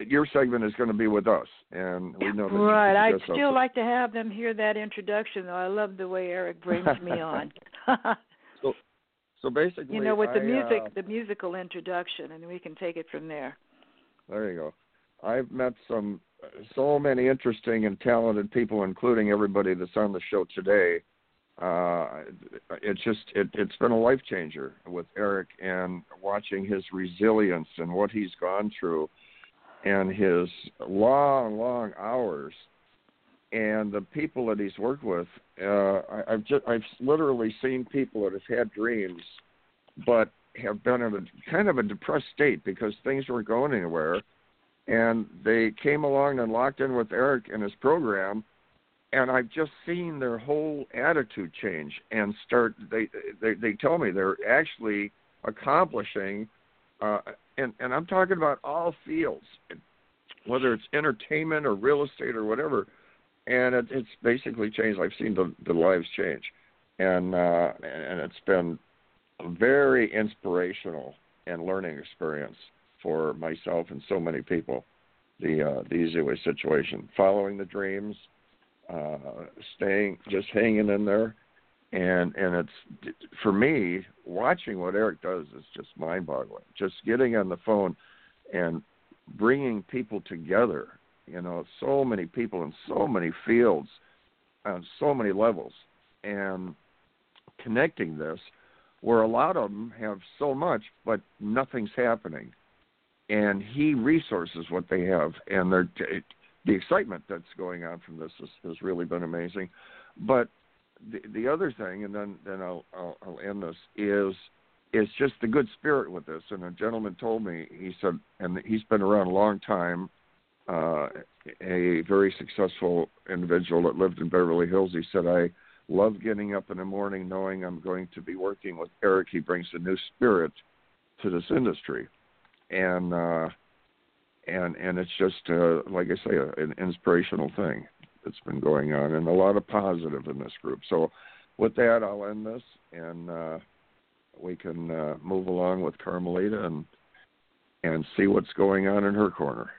your segment is going to be with us, and we know that right. I'd still like to have them hear that introduction, though. I love the way Eric brings me (laughs) on. (laughs) so, so basically, you know, with the music, uh, the musical introduction, and we can take it from there. There you go. I've met some so many interesting and talented people, including everybody that's on the show today. Uh, it's just it, it's been a life changer with Eric and watching his resilience and what he's gone through, and his long, long hours, and the people that he's worked with. Uh, I, I've just I've literally seen people that have had dreams, but have been in a kind of a depressed state because things weren't going anywhere and they came along and locked in with Eric and his program and I've just seen their whole attitude change and start they they they tell me they're actually accomplishing uh and and I'm talking about all fields whether it's entertainment or real estate or whatever and it, it's basically changed I've seen the the lives change and uh and it's been a very inspirational and learning experience for myself and so many people. The uh, the easy way situation, following the dreams, uh, staying, just hanging in there, and and it's for me watching what Eric does is just mind-boggling. Just getting on the phone and bringing people together. You know, so many people in so many fields, on so many levels, and connecting this where a lot of them have so much, but nothing's happening and he resources what they have, and they're, the excitement that's going on from this has, has really been amazing. But the, the other thing, and then then I'll, I'll I'll end this is is just the good spirit with this. And a gentleman told me he said, and he's been around a long time, uh, a very successful individual that lived in Beverly Hills. He said, I love getting up in the morning knowing I'm going to be working with Eric. He brings a new spirit to this industry and uh, and and it's just uh, like I say, an inspirational thing that's been going on, and a lot of positive in this group. So, with that, I'll end this, and uh, we can uh, move along with Carmelita and and see what's going on in her corner.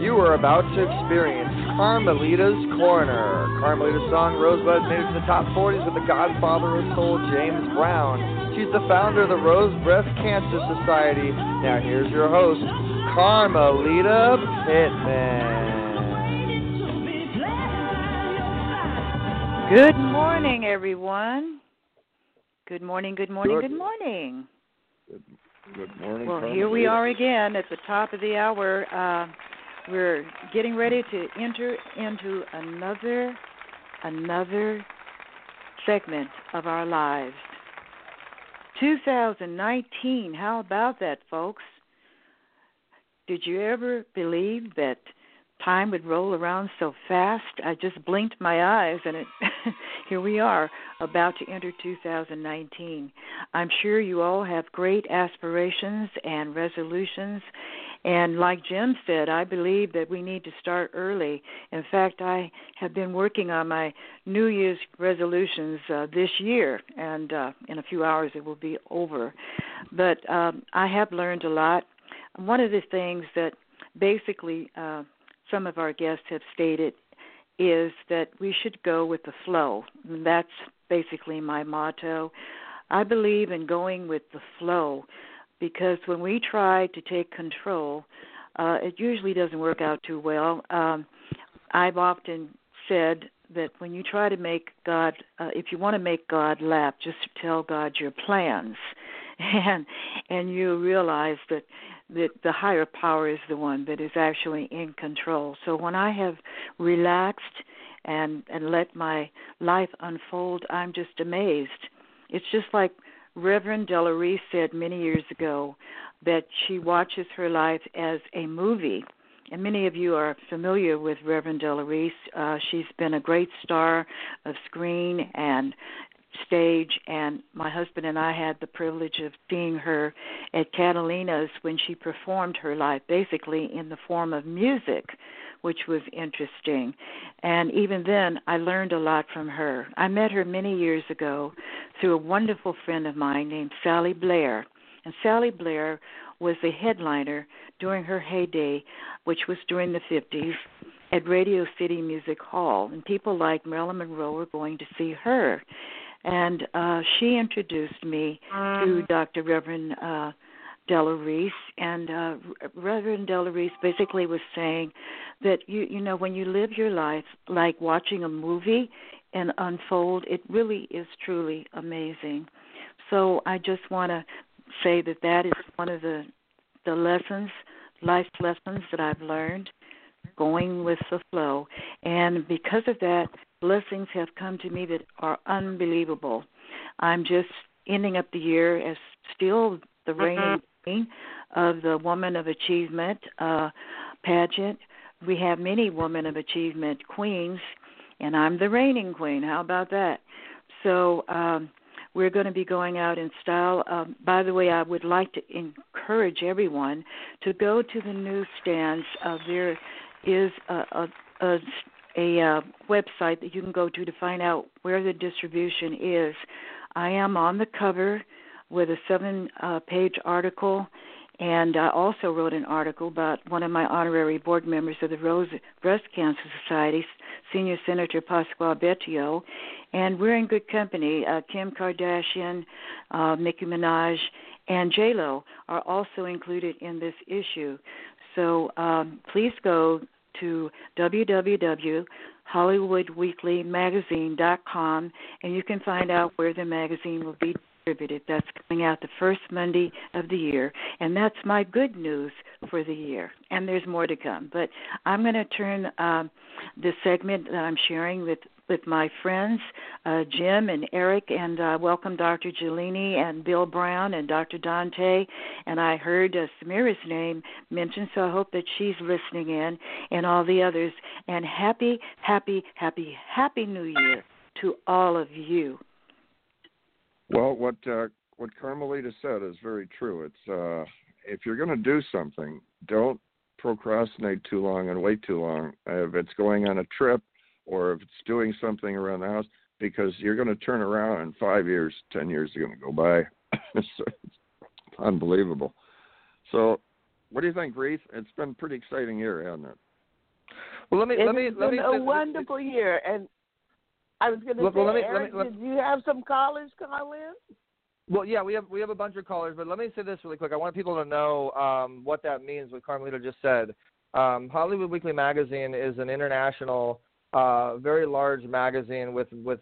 You are about to experience Carmelita's Corner. Carmelita's song Rosebud made it to the top 40s with the godfather of soul, James Brown. She's the founder of the Rose Breast Cancer Society. Now here's your host, Carmelita Pittman. Good morning, everyone. Good morning, good morning, good, good morning. Good, good morning. Well, Carmelita. here we are again at the top of the hour. Uh, we're getting ready to enter into another another segment of our lives. 2019, how about that, folks? Did you ever believe that time would roll around so fast? I just blinked my eyes and it (laughs) here we are about to enter 2019. I'm sure you all have great aspirations and resolutions and like Jim said, I believe that we need to start early. In fact, I have been working on my New Year's resolutions uh, this year, and uh, in a few hours it will be over. But um, I have learned a lot. One of the things that basically uh, some of our guests have stated is that we should go with the flow. And that's basically my motto. I believe in going with the flow because when we try to take control, uh, it usually doesn't work out too well. Um, I've often said that when you try to make God, uh, if you want to make God laugh, just tell God your plans, (laughs) and and you realize that that the higher power is the one that is actually in control. So when I have relaxed and and let my life unfold, I'm just amazed. It's just like Reverend Della said many years ago that she watches her life as a movie. And many of you are familiar with Reverend Della Reese. Uh, she's been a great star of screen and stage and my husband and I had the privilege of seeing her at Catalina's when she performed her life basically in the form of music which was interesting and even then I learned a lot from her. I met her many years ago through a wonderful friend of mine named Sally Blair. And Sally Blair was a headliner during her heyday, which was during the 50s at Radio City Music Hall, and people like Marilyn Monroe were going to see her. And uh, she introduced me to Dr. Reverend uh, Della Reese, and uh, Reverend Della Reese basically was saying that you you know when you live your life like watching a movie and unfold, it really is truly amazing. So I just want to say that that is one of the the lessons, life lessons that I've learned going with the flow. And because of that, blessings have come to me that are unbelievable. I'm just ending up the year as still the reigning queen of the Woman of Achievement uh, pageant. We have many Women of Achievement queens, and I'm the reigning queen. How about that? So um, we're going to be going out in style. Um, by the way, I would like to encourage everyone to go to the newsstands. Uh, there is a, a, a, a uh, website that you can go to to find out where the distribution is. I am on the cover with a seven uh, page article, and I also wrote an article about one of my honorary board members of the Rose Breast Cancer Society, Senior Senator Pasquale Bettio, and we're in good company. Uh, Kim Kardashian, uh, Nicki Minaj, and J Lo are also included in this issue. So um, please go to www.hollywoodweeklymagazine.com and you can find out where the magazine will be distributed. That's coming out the first Monday of the year, and that's my good news for the year. And there's more to come. But I'm going to turn um, the segment that I'm sharing with with my friends uh, Jim and Eric, and uh, welcome Dr. Gelini and Bill Brown and Dr. Dante. And I heard uh, Samira's name mentioned, so I hope that she's listening in, and all the others. And happy, happy, happy, happy New Year to all of you. Well, what uh, what Carmelita said is very true. It's uh, if you're going to do something, don't procrastinate too long and wait too long. If it's going on a trip or if it's doing something around the house, because you're going to turn around in five years, ten years are going to go by. (laughs) it's unbelievable. So, what do you think, Reese? It's been a pretty exciting year, hasn't it? Well, let me It's let me let been me a wonderful year, and I was going to Well, say, well, let me- let Eric, me- let- did you have some callers call in? Well, yeah, we have we have a bunch of callers, but let me say this really quick. I want people to know um, what that means. What Carmelita just said. Um, Hollywood Weekly Magazine is an international, uh, very large magazine with with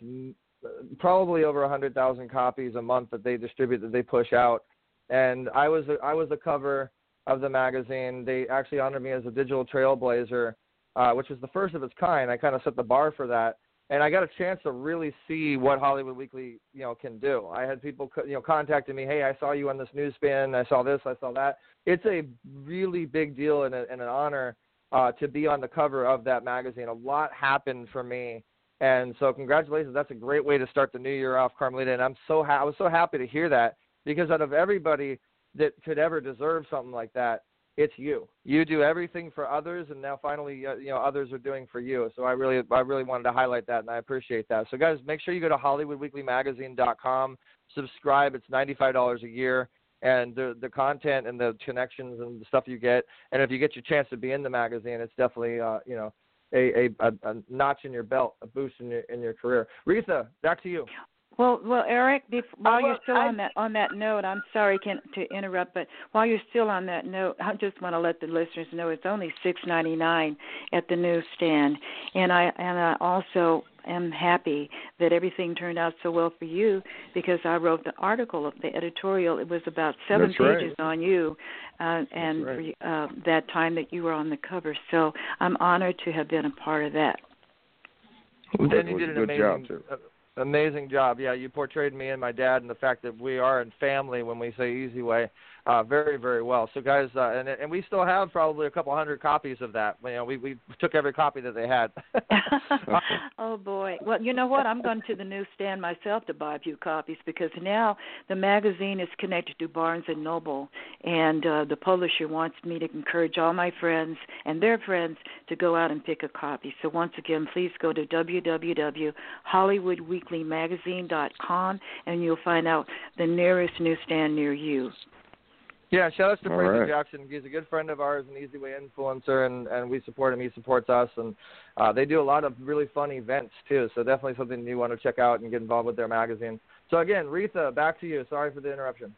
probably over a hundred thousand copies a month that they distribute that they push out. And I was I was the cover of the magazine. They actually honored me as a digital trailblazer, uh, which was the first of its kind. I kind of set the bar for that and I got a chance to really see what Hollywood Weekly, you know, can do. I had people, you know, contacting me, "Hey, I saw you on this news spin. I saw this. I saw that." It's a really big deal and, a, and an honor uh, to be on the cover of that magazine. A lot happened for me, and so congratulations. That's a great way to start the new year off, Carmelita. And I'm so ha- I was so happy to hear that because out of everybody that could ever deserve something like that, it's you. You do everything for others, and now finally, uh, you know, others are doing for you. So I really, I really wanted to highlight that, and I appreciate that. So guys, make sure you go to HollywoodWeeklyMagazine.com, subscribe. It's ninety-five dollars a year, and the the content and the connections and the stuff you get. And if you get your chance to be in the magazine, it's definitely, uh, you know, a, a, a, notch in your belt, a boost in your in your career. Reatha, back to you. Well, well, Eric, bef- while you're still I- on that on that note, I'm sorry can, to interrupt, but while you're still on that note, I just want to let the listeners know it's only six ninety nine at the newsstand, and I and I also am happy that everything turned out so well for you because I wrote the article of the editorial. It was about seven That's right. pages on you, uh, and right. uh, that time that you were on the cover. So I'm honored to have been a part of that. And That you did an amazing, job, too. uh, amazing job. Yeah, you portrayed me and my dad and the fact that we are in family when we say Easy Way. Uh, very very well. So guys, uh, and and we still have probably a couple hundred copies of that. You know, we we took every copy that they had. (laughs) oh boy. Well, you know what? I'm going to the newsstand myself to buy a few copies because now the magazine is connected to Barnes and Noble, and uh, the publisher wants me to encourage all my friends and their friends to go out and pick a copy. So once again, please go to www.hollywoodweeklymagazine.com and you'll find out the nearest newsstand near you. Yeah, shout out to All Frankie right. Jackson. He's a good friend of ours, an Easy Way influencer, and and we support him. He supports us, and uh, they do a lot of really fun events too. So definitely something you want to check out and get involved with their magazine. So again, Reatha, back to you. Sorry for the interruption.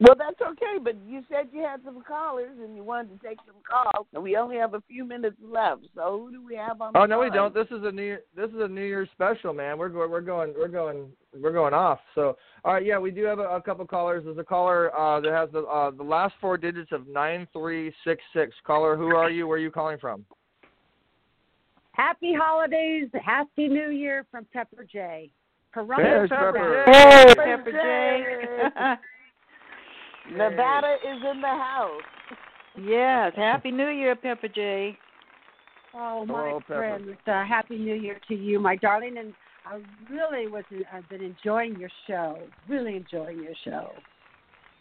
Well, that's okay, but you said you had some callers and you wanted to take some calls, and we only have a few minutes left. So who do we have on? Oh the no, we don't. This is a new this is a New Year's special, man. We're go- we're going we're going we're going off. So all right, yeah, we do have a, a couple callers. There's a caller uh, that has the uh, the last four digits of nine three six six. Caller, who are you? Where are you calling from? Happy holidays, happy New Year from Pepper Jay. Corona There's Pepper Pepper Jay. J. Pepper Jay. (laughs) Nevada is in the house. yes, Happy New Year, Pepper Jay. Oh, my Hello, Pepper. friends, uh, happy New Year to you, my darling, and I really was I've been enjoying your show, really enjoying your show.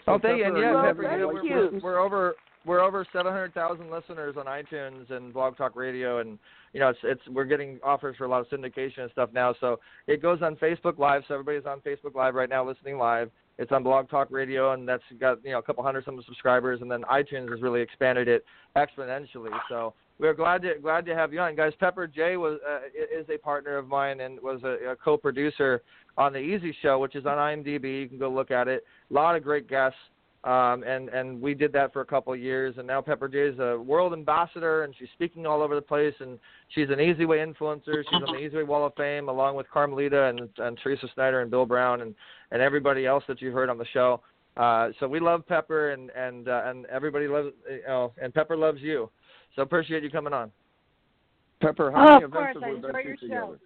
Oh, thank you. And yeah, Well, Pepper, thank you we're, you. we're, we're over we're over 700,000 listeners on iTunes and Blog Talk Radio, and you know it's it's we're getting offers for a lot of syndication and stuff now. So it goes on Facebook Live. So everybody's on Facebook Live right now, listening live. It's on Blog Talk Radio, and that's got you know a couple hundred some subscribers, and then iTunes has really expanded it exponentially. So we're glad to glad to have you on, guys. Pepper Jay was uh, is a partner of mine and was a, a co-producer on the Easy Show, which is on IMDb. You can go look at it. A lot of great guests. Um, and and we did that for a couple of years, and now Pepper Jay is a world ambassador, and she's speaking all over the place, and she's an Easy Way influencer. She's on the Easy Way Wall of Fame, along with Carmelita and, and Teresa Snyder and Bill Brown and and everybody else that you've heard on the show. Uh, so we love Pepper, and and uh, and everybody loves you know, and Pepper loves you. So appreciate you coming on. Pepper, how Oh, many of course, events I have we been enjoy to together?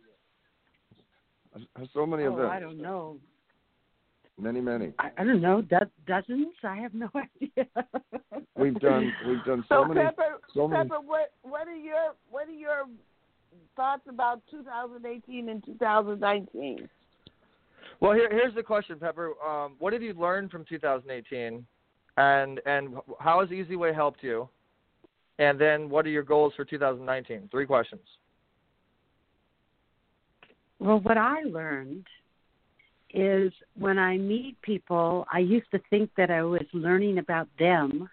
So many oh, events. I don't know. Many, many. I, I don't know, do- dozens? I have no (laughs) idea. We've done we've done so, So, many Pepper, so many Pepper, what what are your what are your thoughts about 2018 and 2019? Well, here, here's the question, Pepper. Um, what have you learned from 2018, and and how has Easy Way helped you? And then, what are your goals for 2019? Three questions. Well, what I learned is when I meet people, I used to think that I was learning about them,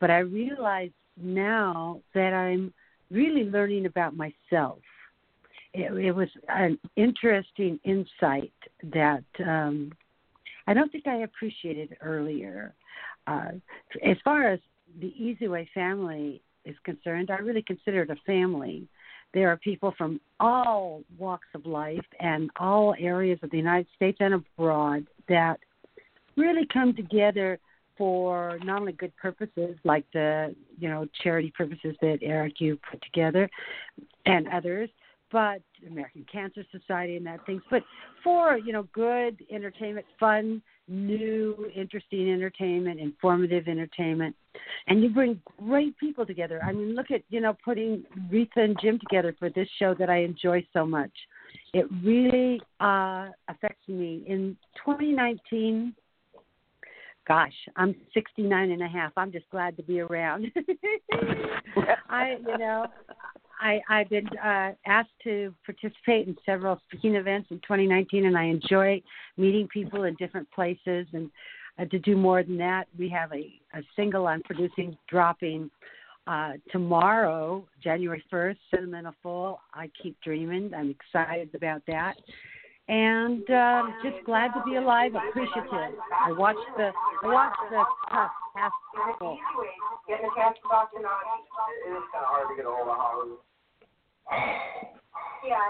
but I realize now that I'm really learning about myself. It, it was an interesting insight that um, I don't think I appreciated earlier. Uh, as far as the Easy Way family is concerned, I really consider it a family. There are people from all walks of life and all areas of the United States and abroad that really come together for not only good purposes like the you know charity purposes that Eric you put together and others, but American Cancer Society and that things, but for you know good entertainment, fun, new, interesting entertainment, informative entertainment, and you bring great people together. I mean, look at you know putting Reatha and Jim together for this show that I enjoy so much. It really uh, affects me. In 2019, gosh, I'm 69 and a half. I'm just glad to be around. (laughs) I, you know, I I've been uh, asked to participate in several speaking events in 2019, and I enjoy meeting people in different places. And uh, to do more than that, we have a, a single I'm producing dropping uh, tomorrow, January 1st, Sentimental Full. I keep dreaming. I'm excited about that. And uh, just glad to be alive, appreciative. I watched the I watched the uh, past full.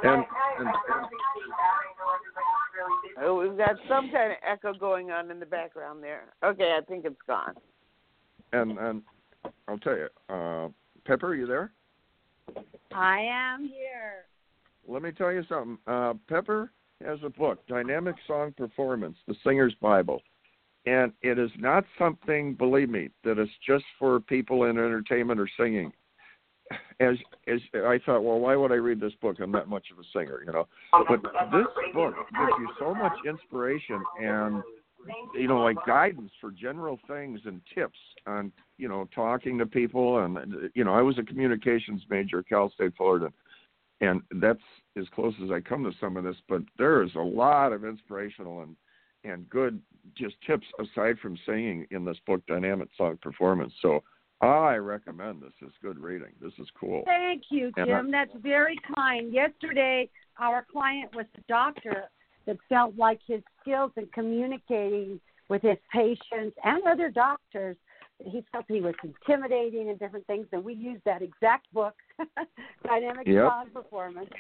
and, and Oh, we've got some kind of echo going on in the background there. Okay, I think it's gone. and and I'll tell you, uh, Pepper, are you there? I am here. Let me tell you something. Uh, Pepper has a book, Dynamic Song Performance: The Singer's Bible, and it is not something, believe me, that is just for people in entertainment or singing. As as I thought, well, why would I read this book? I'm not much of a singer, you know. But this book gives you so much inspiration and you know, like guidance for general things and tips on, you know, talking to people. And, you know, I was a communications major at Cal State Fullerton, and that's as close as I come to some of this. But there is a lot of inspirational and and good just tips aside from singing in this book, Dynamic Song Performance. So I recommend this. It's good reading. This is cool. Thank you, Jim. I- That's very kind. Yesterday, our client was a doctor that felt like his skills in communicating with his patients and other doctors, he felt he was intimidating and different things. And we used that exact book, (laughs) Dynamic Yep. Song Performance,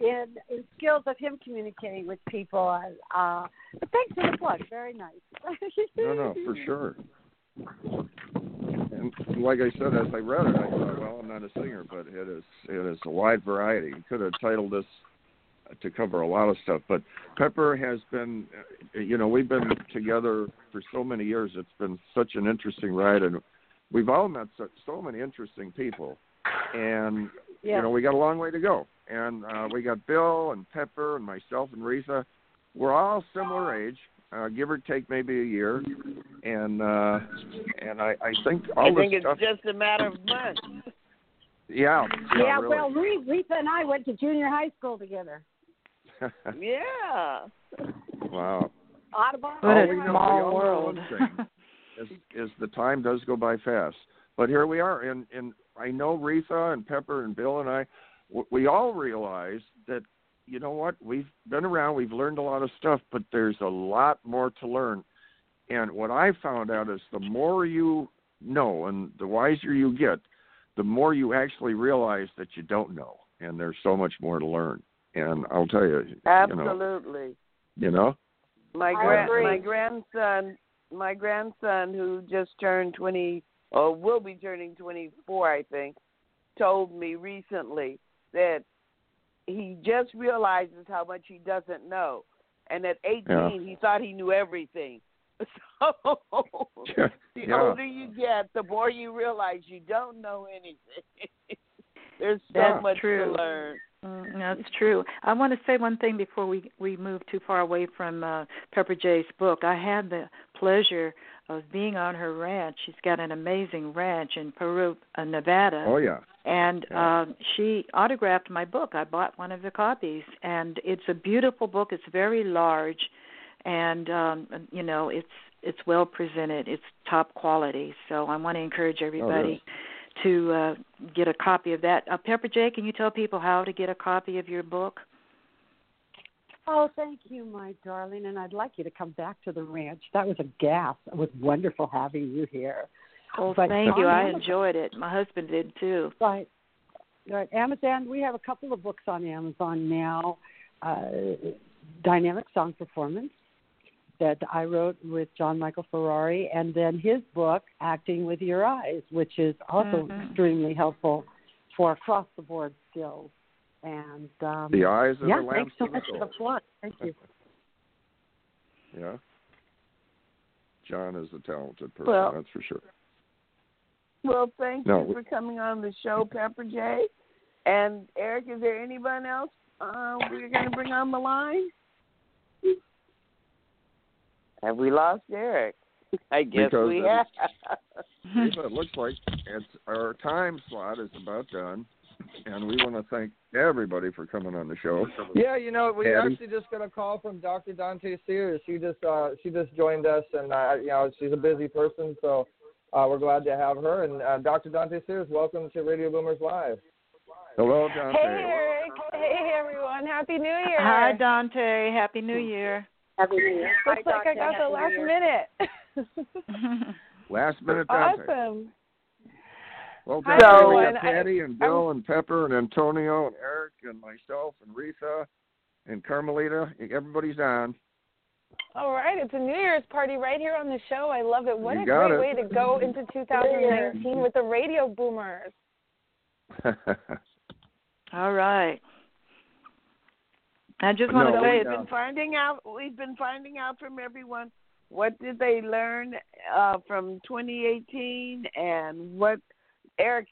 in, in skills of him communicating with people. Uh, but thanks for the plug. Very nice. (laughs) No, no, for sure. And like I said, as I read it, I thought, well, I'm not a singer, but it is it is a wide variety. You could have titled this to cover a lot of stuff, but Pepper has been, uh, you know, we've been together for so many years. It's been such an interesting ride, and we've all met so, so many interesting people, and Yeah. you know, we got a long way to go. And uh, we got Bill and Pepper and myself and Risa. We're all similar age, uh, give or take maybe a year, and uh, and I, I think all I this think it's stuff. just a matter of months. yeah, yeah, really. well, Re- Lisa and I went to junior high school together. (laughs) Yeah. wow. Audubon. What All a we know- small we all know world. one is, is the time does go by fast. But here we are, and and I know Reatha and Pepper and Bill and I, we all realize that you know what we've been around, we've learned a lot of stuff, but there's a lot more to learn. And what I found out is the more you know and the wiser you get, the more you actually realize that you don't know, and there's so much more to learn. And I'll tell you, you know, Absolutely. you know. My I grand my grandson my grandson who just turned twenty or will be turning twenty four I think, told me recently that he just realizes how much he doesn't know. And at eighteen Yeah. he thought he knew everything. (laughs) So Yeah. the Yeah. older you get, the more you realize you don't know anything. (laughs) There's so That's much true. to learn. Mm, That's true. I want to say one thing before we we move too far away from uh, Pepper Jay's book. I had the pleasure of being on her ranch. She's got an amazing ranch in Pahrump, uh, Nevada. Oh yeah. and Yeah. um she autographed my book. I bought one of the copies. And it's a beautiful book. It's very large. And um you know it's it's well presented. It's top quality. So i want to encourage everybody to uh get a copy of that. Uh, pepper jay can you tell people how to get a copy of your book Oh, thank you, my darling, and I'd like you to come back to the ranch. That was a gas. It was wonderful having you here. well But thank you i Amazon- enjoyed it my husband did too Right. Right. Amazon, we have a couple of books on Amazon now. Uh, Dynamic Song Performance that I wrote with John Michael Ferrari, and then his book, Acting with Your Eyes, which is also Mhm. extremely helpful for across the board skills. And um, The eyes of yeah, the thanks so much for the the plug. Thank you. (laughs) Yeah. John is a talented person, Well- that's for sure. Well, thank No, you we- for coming on the show, Pepper Jay. And Eric, is there anyone else uh, we're going to bring on the line? Have we lost Eric? I guess Because we it's- have. Lisa, (laughs) it looks like it's our time slot is about done, and we want to thank everybody for coming on the show. Yeah, you know, we Patty? actually just got a call from Dr. Dante Sears. She just uh she just joined us and uh you know, she's a busy person, so uh we're glad to have her and uh, Dr. Dante Sears, welcome to Radio Boomers Live. Hello, Dante. Hey Eric. Hey everyone. Happy New Year. hi dante happy new year Happy New Year. Looks like I got the last minute. (laughs) (laughs) Last minute, Dante. awesome. Well, Hi, Dante, we everyone. got Patty and Bill and Pepper and Antonio and Eric and myself and Risa and Carmelita. Everybody's on. All right, it's a New Year's party right here on the show. I love it. What You a great it. way to go (laughs) into 2019 with the radio boomers. (laughs) all right i just No, want to say we've been finding out. We've been finding out from everyone what did they learn uh, from 2018, and what Eric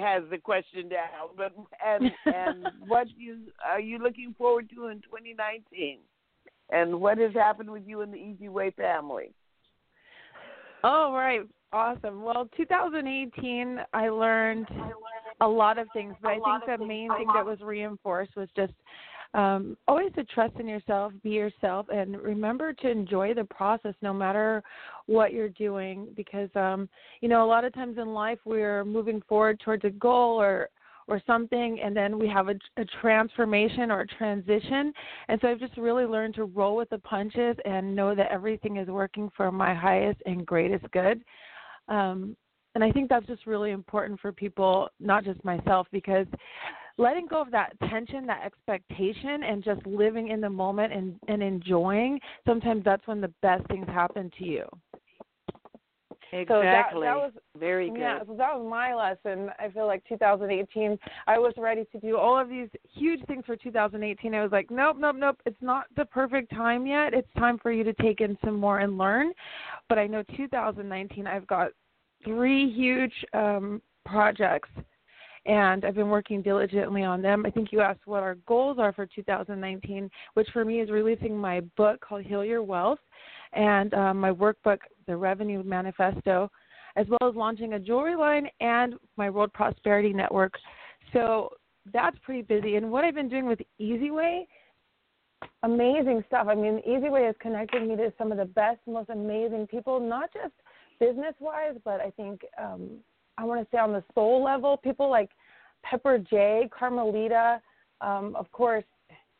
has the question down, but and and (laughs) what you are you looking forward to in 2019, and what has happened with you and the Easy Way family? Oh, right. Awesome. Well, 2018, I learned a lot of things, but I think the main thing that was reinforced was just um, always to trust in yourself, be yourself, and remember to enjoy the process no matter what you're doing. Because um, you know, a lot of times in life we're moving forward towards a goal or or something, and then we have a, a transformation or a transition. And so I've just really learned to roll with the punches and know that everything is working for my highest and greatest good. Um, and I think that's just really important for people, not just myself, because letting go of that tension, that expectation, and just living in the moment and, and enjoying, sometimes that's when the best things happen to you. Exactly. So that, that was very good. Yeah, so that was my lesson. I feel like 2018, I was ready to do all of these huge things for 2018. I was like, nope, nope, nope. It's not the perfect time yet. It's time for you to take in some more and learn. But I know 2019, I've got three huge um, projects and I've been working diligently on them. I think you asked what our goals are for 2019, which for me is releasing my book called Heal Your Wealth and um, my workbook, The Revenue Manifesto, as well as launching a jewelry line and my World Prosperity Network. So that's pretty busy. And what I've been doing with Easy Way amazing stuff. I mean, Easy Way has connected me to some of the best, most amazing people, not just business wise, but I think um, I want to say on the soul level, people like Pepper Jay, Carmelita, um, of course,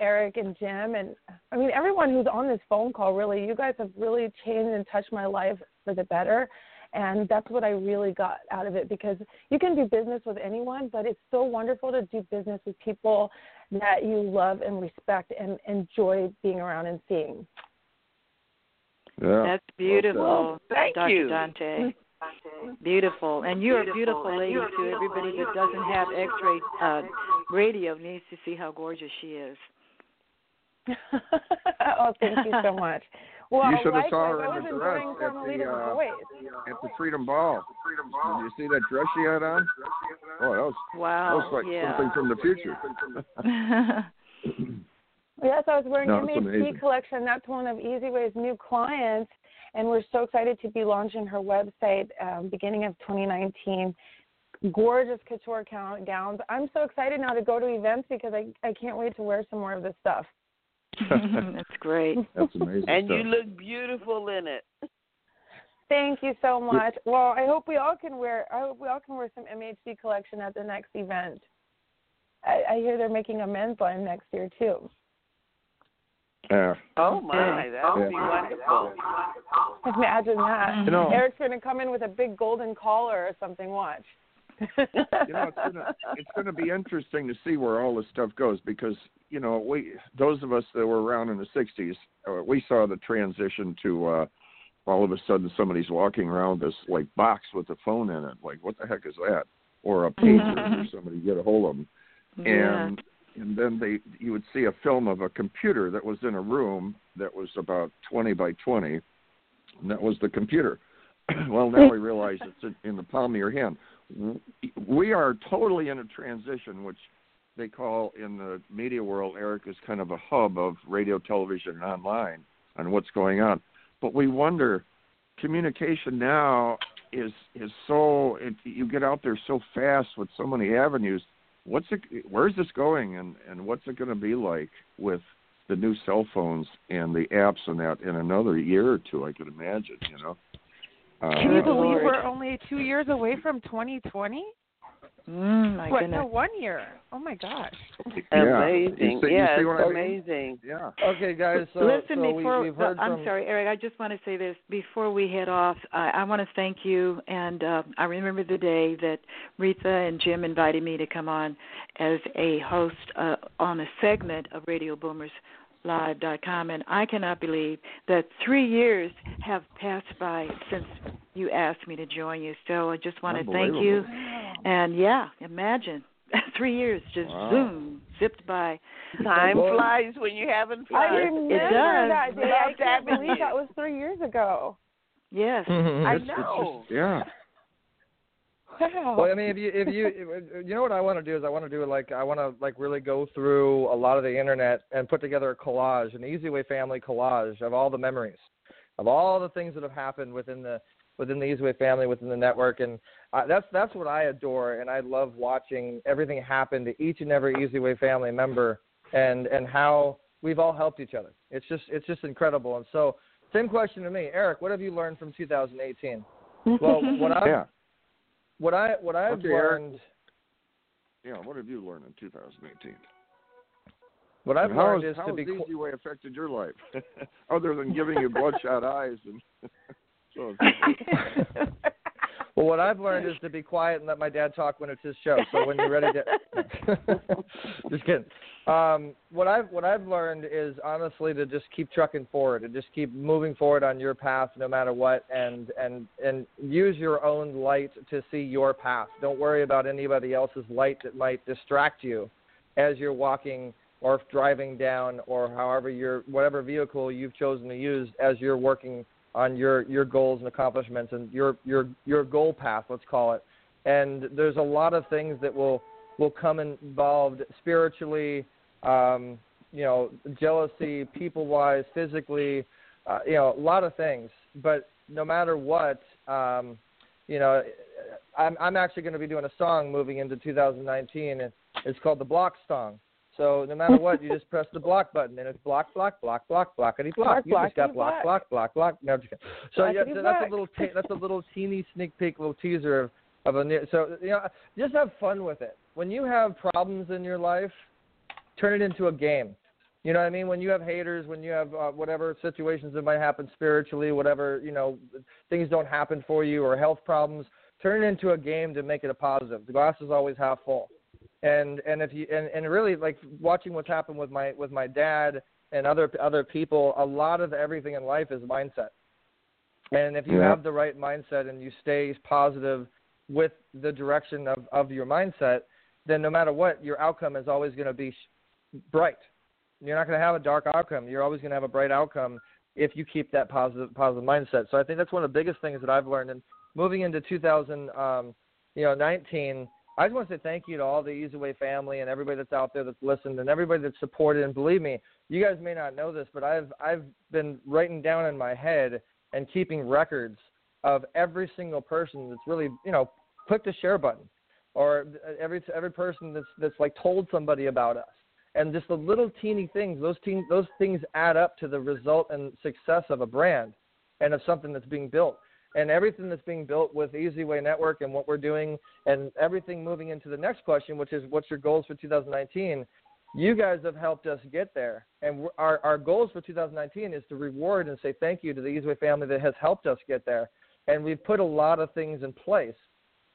Eric and Jim, and I mean everyone who's on this phone call. Really, you guys have really changed and touched my life for the better, and that's what I really got out of it. Because you can do business with anyone, but it's so wonderful to do business with people that you love and respect and enjoy being around and seeing. Yeah. That's beautiful, Well, thank Dr. you. Dante. (laughs) Beautiful, and you're a beautiful lady too. Everybody that doesn't have X-ray uh, radio needs to see how gorgeous she is. (laughs) oh, thank you so much. Well, you should have saw her in the dress at the uh, at the Freedom Ball. Did you see that dress she had on? Oh, that was Wow. that was like yeah. something from the future. (laughs) Yes, I was wearing No, it's MHP collection. That's one of EasyWay's new clients, and we're so excited to be launching her website um, beginning of 2019. Gorgeous couture gown- gowns. I'm so excited now to go to events because I I can't wait to wear some more of this stuff. (laughs) (laughs) That's great. That's amazing And stuff. you look beautiful in it. Thank you so much. Well, I hope we all can wear. I hope we all can wear some MHP collection at the next event. I, I hear they're making a men's line next year too. Yeah. Oh my, that would be Yeah. wonderful. (laughs) Imagine that. You know- Eric's going to come in with a big golden collar or something. Watch. (laughs) you know, it's gonna (laughs) it's gonna be interesting to see where all this stuff goes because you know we those of us that were around in the '60s, uh, we saw the transition to uh, all of a sudden somebody's walking around this like box with a phone in it. Like, what the heck is that? Or a pager for somebody to get a hold of them. Yeah. And and then they you would see a film of a computer that was in a room that was about 20 by 20, and that was the computer. (clears throat) well, now we realize it's in- the palm of your hand. We are totally in a transition, which they call in the media world, Eric is kind of a hub of radio, television, and online and what's going on. But we wonder, communication now is is so it, you get out there so fast with so many avenues. What's it? Where's this going, and and what's it going to be like with the new cell phones and the apps and that in another year or two? I could imagine. You know. Uh, Can you believe we're only two years away from 2020? Mm, my what? goodness. No, one year. Oh my gosh. Yeah. Amazing. You see- you yeah, see it's I mean? amazing. Yeah. Okay, guys. So, Listen, so before we, we've heard I'm from. sorry, Eric. I just want to say this before we head off. I, I want to thank you, and uh, I remember the day that Reatha and Jim invited me to come on as a host uh, on a segment of Radio Boomers Live.com, and I cannot believe that three years have passed by since you asked me to join you. So I just want to thank you. And yeah, imagine (laughs) three years just Wow. zoom, zipped by. Time Well, flies when you're having fun. I remember does. that day. I can't believe that was three years ago. Yes. (laughs) I It's- it's know. just- yeah. Wow. Well, I mean, if you if you if- (laughs) you know what I want to do is I want to do like I want to like really go through a lot of the internet and put together a collage, an Easy Way family collage of all the memories, of all the things that have happened within the within the Easy Way family, within the network, and uh, that's that's what I adore, and I love watching everything happen to each and every Easy Way family member, and and how we've all helped each other. It's just it's just incredible, and so same question to me, Eric. What have you learned from 2018? Well, what (laughs) I Yeah. what I what I've Okay, learned Yeah. What have you learned in 2018? what I've And learned has, is how to has be qu- Easy Way affected your life, (laughs) other than giving you bloodshot eyes and (laughs) so. (laughs) (laughs) well what I've learned is to be quiet and let my dad talk when it's his show. So when you're ready to (laughs) just kidding. Um, what I've what I've learned is honestly to just keep trucking forward and just keep moving forward on your path no matter what and and and use your own light to see your path. Don't worry about anybody else's light that might distract you as you're walking or driving down or however your whatever vehicle you've chosen to use as you're working on your your goals and accomplishments and your your your goal path let's call it. And there's a lot of things that will will come involved spiritually um you know jealousy people wise physically uh, you know a lot of things. But no matter what um you know i'm i'm actually going to be doing a song moving into 2019 and it's called the block song so no matter what, you just press the block button, and it's block, block, block, block, blockety block. Block, You just got block, block. block, block. No, just. So yeah, so that's a little ta- that's a little teeny sneak peek, little teaser of of a new. So you know, just have fun with it. When you have problems in your life, turn it into a game. You know what I mean? When you have haters, when you have uh, whatever situations that might happen spiritually, whatever you know, things don't happen for you or health problems, turn it into a game to make it a positive. The glass is always half full and and if you and, and really like watching what's happened with my with my dad and other other people a lot of everything in life is mindset. And if you Yeah. have the right mindset and you stay positive with the direction of of your mindset then no matter what your outcome is always going to be sh- bright. You're not going to have a dark outcome. You're always going to have a bright outcome if you keep that positive positive mindset. So i think that's one of the biggest things that i've learned. And moving into 2000 um you know 19 I just want to say thank you to all the Easy Way family and everybody that's out there that's listened and everybody that's supported. And believe me, you guys may not know this, but I've I've been writing down in my head and keeping records of every single person that's really you know clicked the share button, or every every person that's that's like told somebody about us. And just the little teeny things, those teen, those things add up to the result and success of a brand and of something that's being built and everything that's being built with Easy Way Network and what we're doing, and everything moving into the next question, which is what's your goals for 2019? You guys have helped us get there, and our our goals for 2019 is to reward and say thank you to the Easy Way family that has helped us get there, and we've put a lot of things in place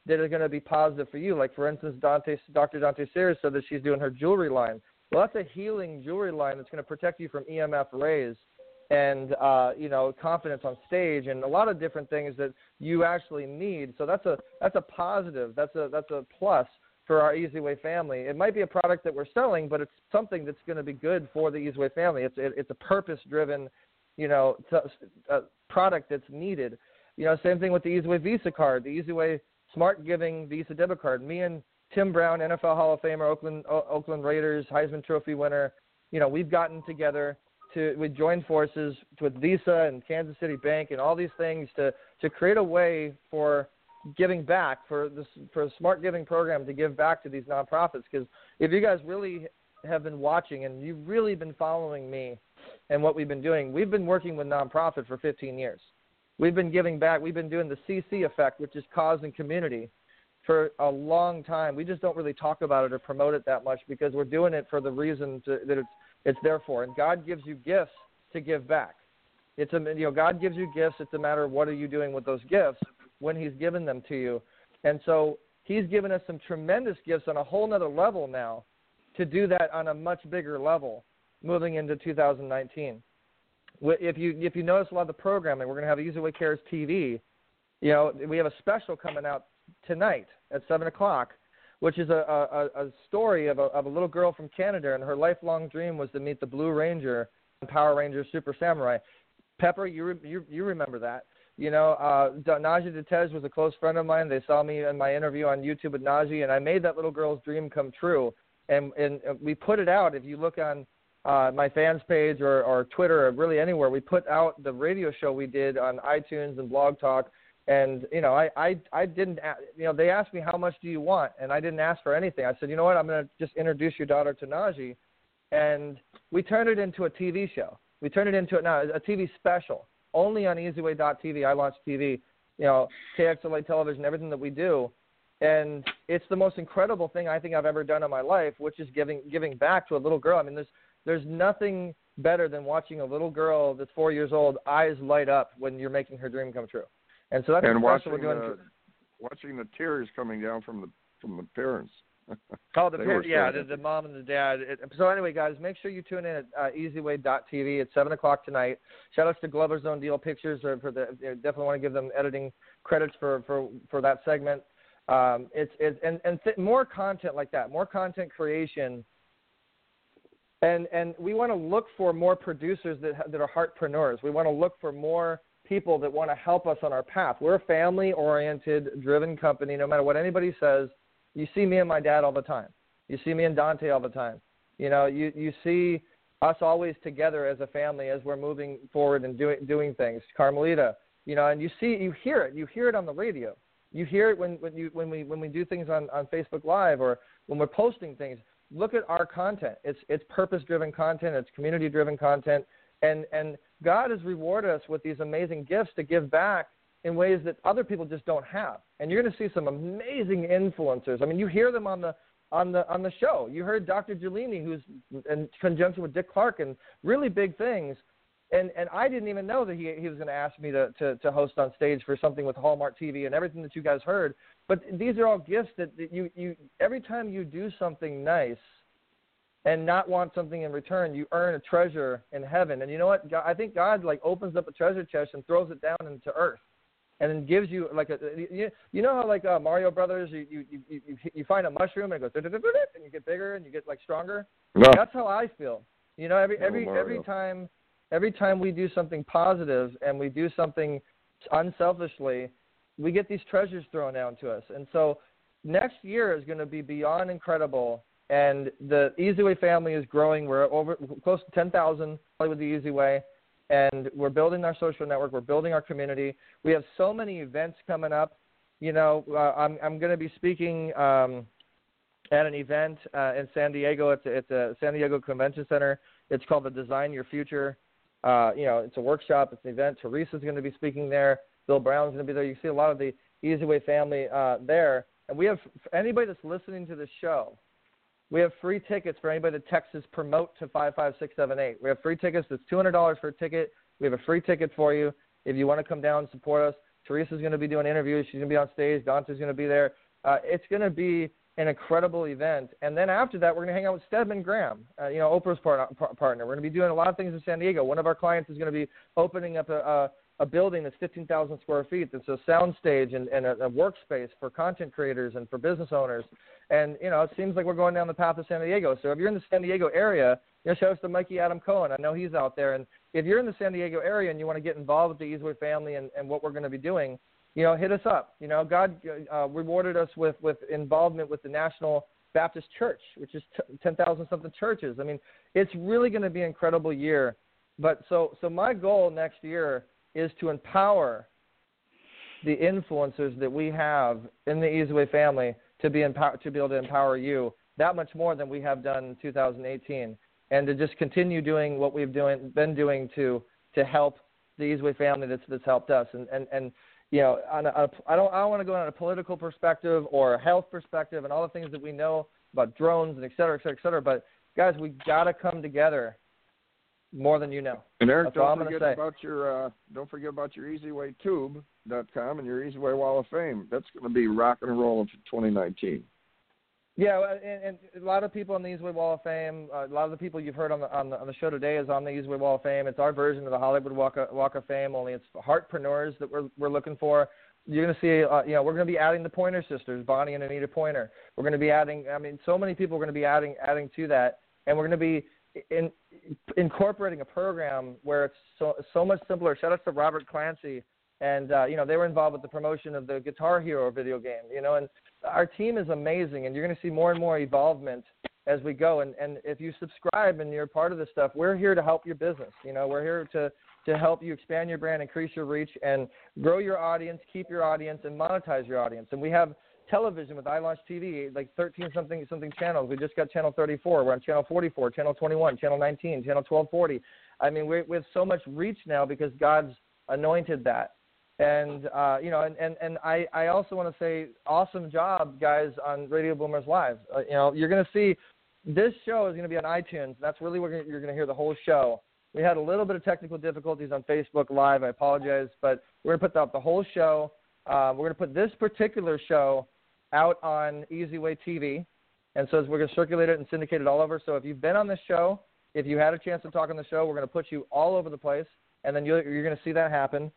that are going to be positive for you. Like for instance, Dante, Dr. Dante Sears said that she's doing her jewelry line. Well, that's a healing jewelry line that's going to protect you from EMF rays and uh, you know confidence on stage and a lot of different things that you actually need. So that's a that's a positive. That's a that's a plus for our Easy Way family. It might be a product that we're selling, but it's something that's going to be good for the Easy Way family. It's it, it's a purpose driven, you know, t- uh, product that's needed. You know, same thing with the Easy Way Visa card, the Easy Way Smart Giving Visa debit card. Me and Tim Brown, NFL Hall of Famer, Oakland o- Oakland Raiders Heisman Trophy winner. You know, we've gotten together to we joined forces with Visa and Kansas City Bank and all these things to to create a way for giving back for this for a smart giving program to give back to these nonprofits. Because if you guys really have been watching and you've really been following me and what we've been doing we've been working with nonprofit for 15 years. We've been giving back. We've been doing the cc effect which is cause and community for a long time. We just don't really talk about it or promote it that much because we're doing it for the reason to, that it's it's there for. And God gives you gifts to give back. It's a you know God gives you gifts. It's a matter of what are you doing with those gifts when He's given them to you. And so He's given us some tremendous gifts on a whole nother level now to do that on a much bigger level moving into 2019. If you if you notice a lot of the programming, we're going to have Easy Way Cares TV. You know, we have a special coming out tonight at seven o'clock which is a, a, a story of a, of a little girl from Canada, and her lifelong dream was to meet the Blue Ranger Power Rangers Super Samurai. Pepper, you re, you you remember that? You know, uh, Najee De-Tiege was a close friend of mine. They saw me in my interview on YouTube with Najee, and I made that little girl's dream come true. And and we put it out. If you look on uh, my fans page or, or Twitter or really anywhere, we put out the radio show we did on iTunes and Blog Talk. And you know, I I I didn't you know they asked me how much do you want, and I didn't ask for anything. I said, you know what, I'm going to just introduce your daughter to Najee, and we turned it into a TV show. We turned it into a, now a TV special only on EasyWay.tv. I launched TV, you know, KXLA television, everything that we do, and it's the most incredible thing I think I've ever done in my life, which is giving giving back to a little girl. I mean, there's there's nothing better than watching a little girl that's four years old eyes light up when you're making her dream come true. And so that's and watching we're doing. The, watching the tears coming down from the from the parents. (laughs) Oh, the parents, yeah, the, the mom and the dad. It, so anyway, guys, make sure you tune in at uh, EasyWay.tv at seven o'clock tonight. Shout outs to Glover's Own Deal Pictures or for the. Definitely want to give them editing credits for for for that segment. Um, it's it's and and th- more content like that, more content creation. And and we want to look for more producers that ha- that are heartpreneurs. We want to look for more people that want to help us on our path. We're a family-oriented, driven company. No matter what anybody says, you see me and my dad all the time. You see me and Dante all the time. You know, you you see us always together as a family as we're moving forward and doing doing things. Carmelita, you know, and you see you hear it. You hear it on the radio. You hear it when when you when we when we do things on on Facebook Live or when we're posting things. Look at our content. It's it's purpose driven content. It's community driven content. And and God has rewarded us with these amazing gifts to give back in ways that other people just don't have. And you're going to see some amazing influencers. I mean, you hear them on the on the on the show. You heard Dr. Giuliani, who's in conjunction with Dick Clark, and really big things. And and I didn't even know that he he was going to ask me to, to to host on stage for something with Hallmark TV and everything that you guys heard. But these are all gifts that, that you you every time you do something nice and not want something in return, you earn a treasure in heaven. And you know what? God, I think God like opens up a treasure chest and throws it down into earth and then gives you like a you, you know how like uh, Mario Brothers you you you you, you find a mushroom and it goes and you get bigger and you get like stronger. No. That's how I feel. You know, every every every time every time we do something positive and we do something unselfishly, we get these treasures thrown down to us. And so next year is going to be beyond incredible. And the Easy Way family is growing. We're over close to 10,000 with the Easy Way and we're building our social network. We're building our community. We have so many events coming up. You know, uh, I'm I'm going to be speaking um, at an event uh, in San Diego. It's a, it's a San Diego Convention Center. It's called the Design Your Future. Uh, you know, it's a workshop. It's an event. Teresa's going to be speaking there. Bill Brown's going to be there. You see a lot of the Easy Way family uh, there. And we have anybody that's listening to this show. We have free tickets for anybody that texts us promote to 55678. We have free tickets. It's $200 for a ticket. We have a free ticket for you. If you want to come down and support us, Teresa's going to be doing interviews. She's going to be on stage. Dante's going to be there. Uh, it's going to be an incredible event. And then after that, we're going to hang out with Stedman Graham, uh, you know, Oprah's par- par- partner. We're going to be doing a lot of things in San Diego. One of our clients is going to be opening up a, a, building that's 15,000 square feet. That's a soundstage and, and a, a workspace for content creators and for business owners. And, you know, it seems like we're going down the path of San Diego. So if you're in the San Diego area, you know, shout out to Mikey Adam Cohen. I know he's out there. And if you're in the San Diego area and you want to get involved with the Easyway family and, and what we're going to be doing, you know, hit us up. You know, God uh, rewarded us with, with involvement with the National Baptist Church, which is t- 10,000 something churches. I mean, it's really going to be an incredible year. But so, so my goal next year is to empower the influencers that we have in the Easyway family to be empower, to be able to empower you that much more than we have done in 2018, and to just continue doing what we've doing been doing to to help the Easyway family that's that's helped us. And and and you know, on don't I don't want to go on a political perspective or a health perspective and all the things that we know about drones and et cetera, et cetera, et cetera. But guys, we got to come together more than you know. And Eric, That's don't forget about your uh, don't forget about your EasywayTube.com and your Easyway Wall of Fame. That's going to be rock and rolling for 2019. Yeah, and, and a lot of people on the Easyway Wall of Fame, uh, a lot of the people you've heard on the, on the on the show today is on the Easyway Wall of Fame. It's our version of the Hollywood Walk of, Walk of Fame, only it's heartpreneurs that we're we're looking for. you're going to see, uh, you know, we're going to be adding the Pointer Sisters, Bonnie and Anita Pointer. We're going to be adding. I mean, so many people are going to be adding adding to that, and we're going to be in, incorporating a program where it's so so much simpler. Shout out to Robert Clancy, and uh, you know they were involved with the promotion of the Guitar Hero video game. You know, and our team is amazing, and you're going to see more and more evolvement as we go. And and if you subscribe and you're part of this stuff, we're here to help your business. You know, we're here to to help you expand your brand, increase your reach, and grow your audience, keep your audience, and monetize your audience. And we have television with iLaunch TV, like 13 something something channels. We just got channel 34. We're on channel 44, channel 21, channel 19, channel 1240. I mean, we're, we have so much reach now because God's anointed that. And uh, you know, and, and, and I, I also want to say, awesome job, guys, on Radio Boomers Live. Uh, you know, you're to see this show is to be on iTunes. That's really where you're to hear the whole show. We had a little bit of technical difficulties on Facebook Live. I apologize, but we're to put up the whole show. Uh, we're to put this particular show out on Easy Way TV. And so we're going to circulate it and syndicate it all over. So if you've been on this show, if you had a chance to talk on the show, we're going to put you all over the place, and then you're, you're going to see that happen.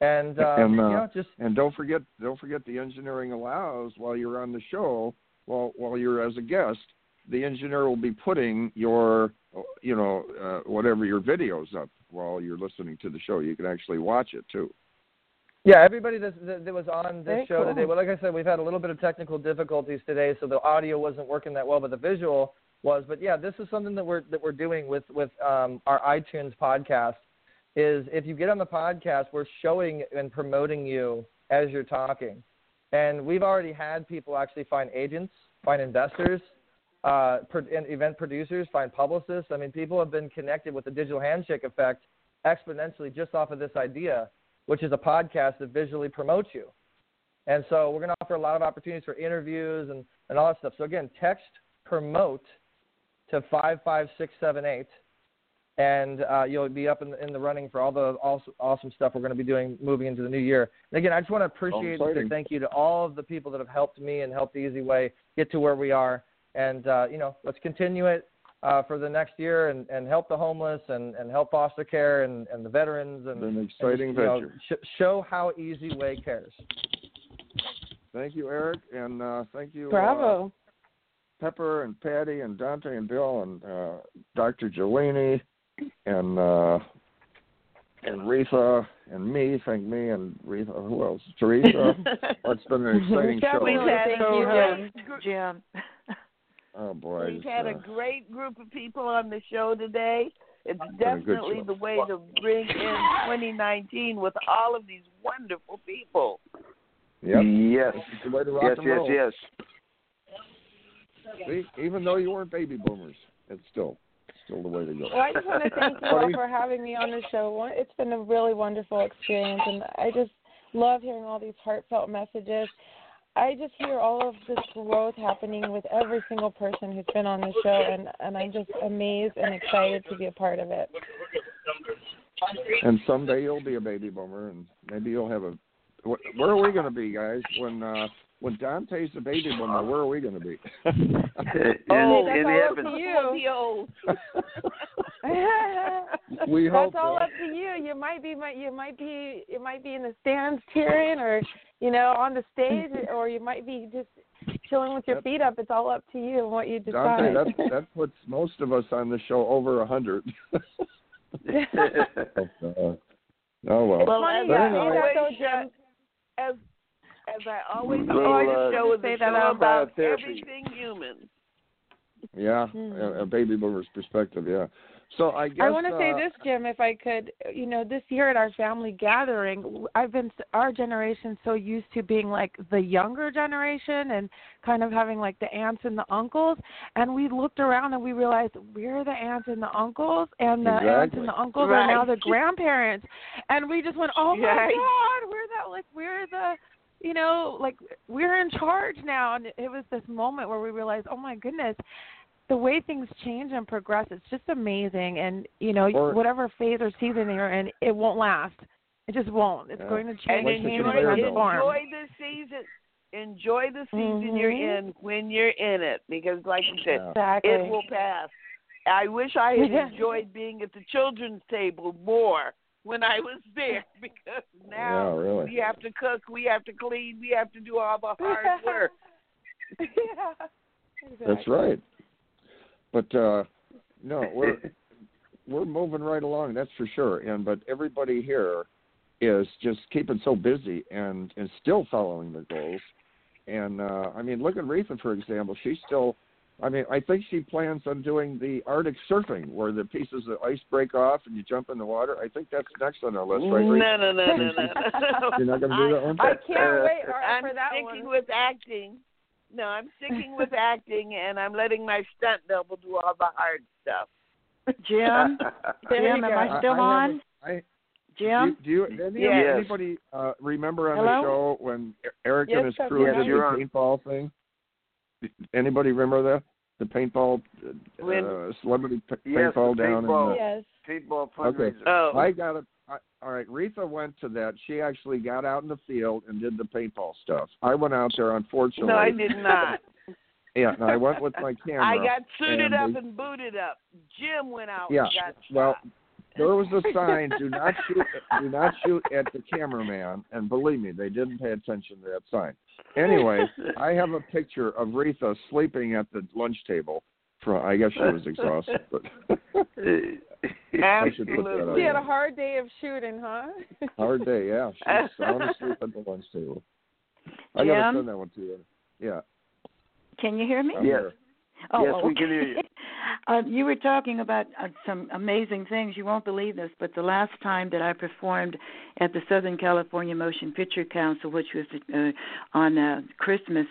And, uh, and, uh, you know, just and don't forget don't forget the engineering allows while you're on the show, while while you're as a guest, the engineer will be putting your you know uh, whatever your videos up while you're listening to the show. You can actually watch it too. Yeah, everybody that, that, was on this Very show cool. today. Well, like I said, we've had a little bit of technical difficulties today, so the audio wasn't working that well, but the visual was. But yeah, this is something that we're that we're doing with with um, our iTunes podcast. Is if you get on the podcast, we're showing and promoting you as you're talking, and we've already had people actually find agents, find investors, uh, pro- and event producers, find publicists. I mean, people have been connected with the digital handshake effect exponentially just off of this idea which is a podcast that visually promotes you. And so we're going to offer a lot of opportunities for interviews and, and all that stuff. So again, text promote to 55678 and uh, you'll be up in the, in the running for all the awesome, awesome stuff we're going to be doing moving into the new year. And again, I just want to appreciate and thank you to all of the people that have helped me and helped the Easy Way get to where we are. And uh, you know, let's continue it uh, for the next year and, and help the homeless and, and help foster care and, and the veterans and, An exciting just, you know, sh- show how Easy Way cares. Thank you, Eric, and uh, thank you, uh, Bravo. Pepper and Patty and Dante and Bill and uh, Dr. Jolene and uh, and Reatha and me. Thank me and Reatha. Who else? Teresa. (laughs) Oh, it's been an exciting show. Thank you, had a So great, Jim. Oh boy, we've it's, had a uh, great group of people on the show today. It's been a good definitely the way to bring in 2019 with all of these wonderful people. Yep. Yes. It's the way to rock Yes, yes, roll. yes. See, even though you weren't baby boomers, it's still still the way to go. Well, I just want to (laughs) thank you all for having me on the show. It's been a really wonderful experience, and I just love hearing all these heartfelt messages. I just hear all of this growth happening with every single person who's been on the show, and and I'm just amazed and excited to be a part of it. And someday you'll be a baby boomer, and maybe you'll have a. Where are we going to be, guys? When uh when Dante's a baby boomer, where are we going (laughs) (laughs) to be? Oh, in that's all up to you. we hope That's all so. up to you. You might be, might you might be, you might be in the stands cheering, or you know, on the stage, (laughs) or you might be just chilling with your feet up. It's all up to you and what you Dante, decide. that that puts most of us on the show over a hundred. Uh, oh well. Well, funny as you I say that, always though, say, as as I always say, Well, this uh, show is say that about loud. everything human. Yeah, Hmm. a, a baby boomer's perspective. Yeah. So I guess I want to uh, say this, Jim, if I could. You know, this year at our family gathering, I've been our generation so used to being like the younger generation and kind of having like the aunts and the uncles, and we looked around and we realized we're the aunts and the uncles, and the aunts and the uncles are now the (laughs) grandparents, and we just went, oh my Right. God, we're that like we're the you know, like we're in charge now. And it was this moment where we realized, oh my goodness, the way things change and progress, it's just amazing. And you know, Or- whatever phase or season you're in, it won't last. It just won't. It's Yeah. going to change Like and the change conveyor and belt. transform. enjoy the season. Enjoy the season you're Mhm. in when you're in it, because, like you said, Exactly. it will pass. I wish I had (laughs) enjoyed being at the children's table more when I was there (laughs) because now Yeah, really. we have to cook, we have to clean, we have to do all the hard (laughs) work. yeah. (laughs) That's right. But uh no, we're we're moving right along, that's for sure. And but everybody here is just keeping so busy and and still following their goals. And uh I mean, look at Reatha for example. She's still I mean, I think she plans on doing the Arctic surfing where the pieces of ice break off and you jump in the water. I think that's next on our list, right? No, no, no, no, no, no. (laughs) You're not gonna do that one? I can't wait Art, I'm that sticking one. with acting. No, I'm sticking with acting, and I'm letting my stunt double do all the hard stuff. Jim, (laughs) Jim, am. I still I on? Jim, Do you, do you any, Yes. anybody uh, remember on Hello? the show when Eric Yes, and his crew here. did You're the on. paintball thing? Anybody remember that? The paintball, uh, When- celebrity p- Yes, the paintball down paintball. in Yes. Paintball Okay. fundraiser. Oh. I got it. I, all right, Reatha went to that. She actually got out in the field and did the paintball stuff. I went out there, unfortunately. no, I did not. (laughs) Yeah, and I went with my camera. I got suited and up they- and booted up. Jim went out Yeah, and got well, shot. There was a sign: "Do not shoot, do not shoot at the cameraman." And believe me, they didn't pay attention to that sign. Anyway, I have a picture of Reatha sleeping at the lunch table. For I guess she was exhausted, but (laughs) I should put that She had a hard day of shooting, huh? (laughs) Hard day, yeah. (laughs) She's sound asleep at the lunch table. I gotta Jim? send that one to you. Yeah. can you hear me? I'm Yes. there. Oh, Yes, oh, we can hear you. Uh, you were talking about uh, some amazing things. You won't believe this, but the last time that I performed at the Southern California Motion Picture Council, which was uh, on a Christmas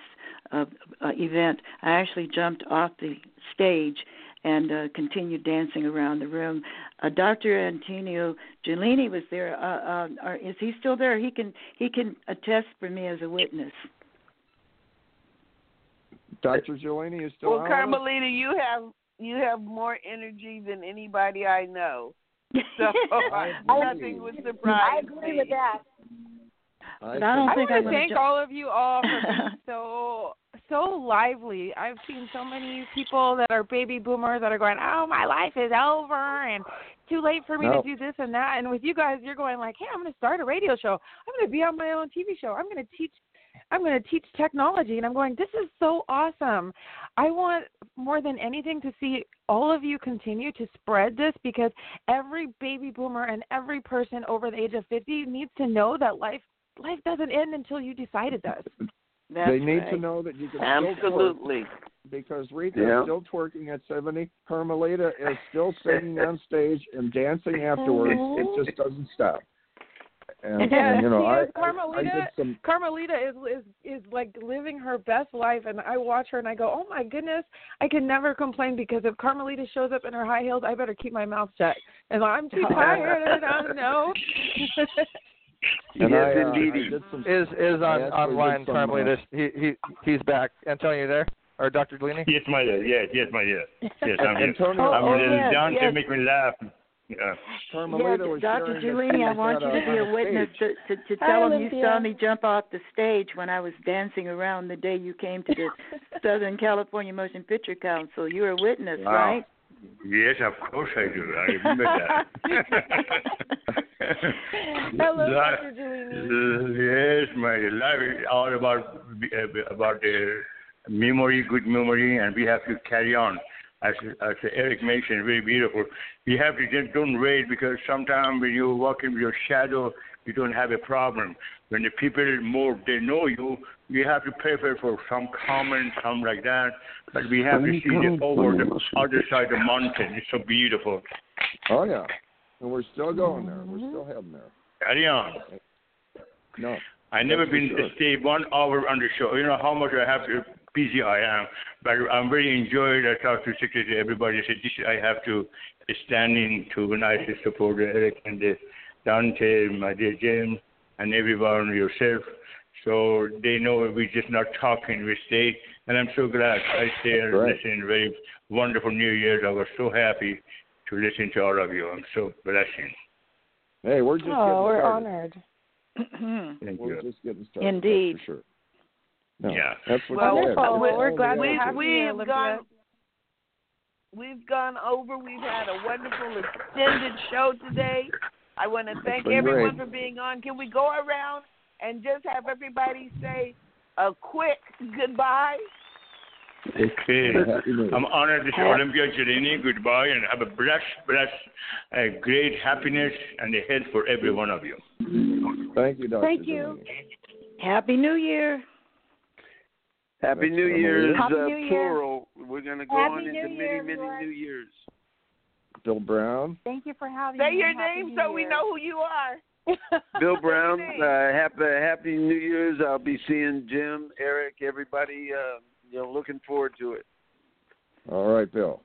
uh, uh, event, I actually jumped off the stage and uh, continued dancing around the room. Uh, Dr. Antonio Giuliani was there. Uh, uh, is he still there? He can he can attest for me as a witness. Dr. Giuliani is still Well, on with us? Carmelita, you have you have more energy than anybody I know. (laughs) So I (laughs) nothing would surprise I agree me. with that. But I don't I think want I'm to gonna thank ju- all of you all for being (laughs) so so lively. I've seen so many people that are baby boomers that are going, "Oh, my life is over," and too late for me No. to do this and that. And with you guys, you're going like, "Hey, I'm going to start a radio show. I'm going to be on my own TV show. I'm going to teach." I'm going to teach technology, and I'm going. This is so awesome. I want more than anything to see all of you continue to spread this because every baby boomer and every person over the age of 50 needs to know that life life doesn't end until you decide it does. (laughs) That's they need right. to know that you can still twerk Absolutely. because Rita Yeah. is still twerking at 70. Carmelita is still singing (laughs) on stage and dancing afterwards. It just doesn't stop. And, Yeah, and, you know, she I, is. I, I Carmelita- did some. Carmelita is is is like living her best life, and I watch her and I go, "Oh my goodness, I can never complain because if Carmelita shows up in her high heels, I better keep my mouth shut." And I'm too (laughs) tired, (laughs) and I don't know. And yes, I, uh, indeed. I some. Is is on actually online did some, Carmelita. He he he's back. Antonio, you there? Or Dr. Delaney? Yes, my dear. Yes, yes, my dear. Yes, I'm (laughs) here. Antonio, Oh, I'm oh, here. yes, Dante yes. make me laugh. Yeah. Carmelita yeah, Dr. sharing Giuliani, I want you to be a on witness stage. to, to, to Hi, tell them you saw me jump off the stage when I was dancing around the day you came to the (laughs) Southern California Motion Picture Council. You were a witness, Wow. right? Yes, of course I do. I remember that. (laughs) Hello, (laughs) Life- Dr. Giuliani. Yes, my life is all about uh, about the memory, good memory, and we have to carry on. As, as Eric mentioned, very beautiful. You have to just don't wait because sometimes when you're walking with your shadow, you don't have a problem. When the people more they know you, you have to prepare for some comment, something like that. But we have to see the over the other side of the mountain. It's so beautiful. Oh yeah, and we're still going there. Mm-hmm. We're still heading there. Carry on. No, I never been sure. stay one hour on the show. You know how much I have to busy I am, but I'm very enjoyed. I talk to secretary, everybody. I said this I have to stand in to nice to support Eric and the Dante, my dear James, and everyone yourself. So they know we're just not talking. We stay, and I'm so glad I stay and Right. listen. Very wonderful New Year's. I was so happy to listen to all of you. I'm so blessing. hey, we're just Oh, we're started. honored. (clears throat) Thank We're you. just getting started. that's Indeed. for sure. No, Yeah. that's what Well, Wonderful. said. Well, we're glad to We've, have we've gone we've gone over. We've had a wonderful extended show today. I want to thank everyone great. for being on. Can we go around and just have everybody say a quick goodbye? Okay. I'm honored to say Olympia Jelini. Goodbye and have a blessed, blessed, uh, great happiness and a health for every one of you. Thank you, Dr. Thank you. Happy New Year. Happy That's New Emily. Year's, Happy uh, New Year. We're going to go Happy on New into Year, many, many everyone. New Years. Bill Brown. Thank you for having Say me. Say your Happy name New so we know who you are. (laughs) Bill Brown, uh, happy Happy New Year's. I'll be seeing Jim, Eric, everybody. Uh, you know, looking forward to it. All right, Bill.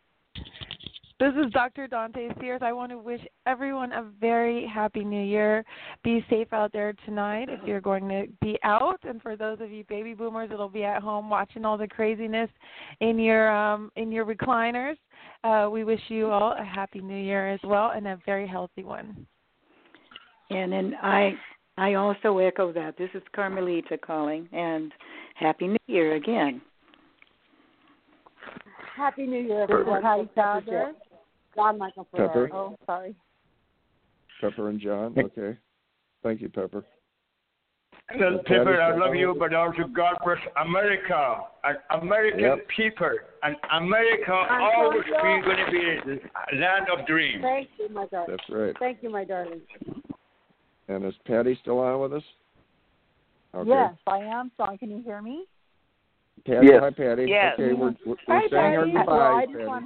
This is Dr. Dante Sears. I want to wish everyone a very happy new year. Be safe out there tonight if you're going to be out. And for those of you baby boomers that'll be at home watching all the craziness in your um in your recliners, uh, we wish you all a happy new year as well and a very healthy one. And then I I also echo that. This is Carmelita calling and Happy New Year again. Happy New Year, everyone. Hi, Father. John Michael Pepper. Oh, sorry. Pepper and John. Okay. Thank you, Pepper. Well, Patty, people, I love oh. you, but also God bless America and American Yep. people. And America always be going to be the land of dreams. Thank you, my darling. That's right. Thank you, my darling. And is Patty still on with us? Okay. Yes, I am. Song, can you hear me? Patty, Yes. hi, Patty. Yes. Okay, we're, we're, Hi, we're saying our Patty. goodbyes, Well, I just Patty. want,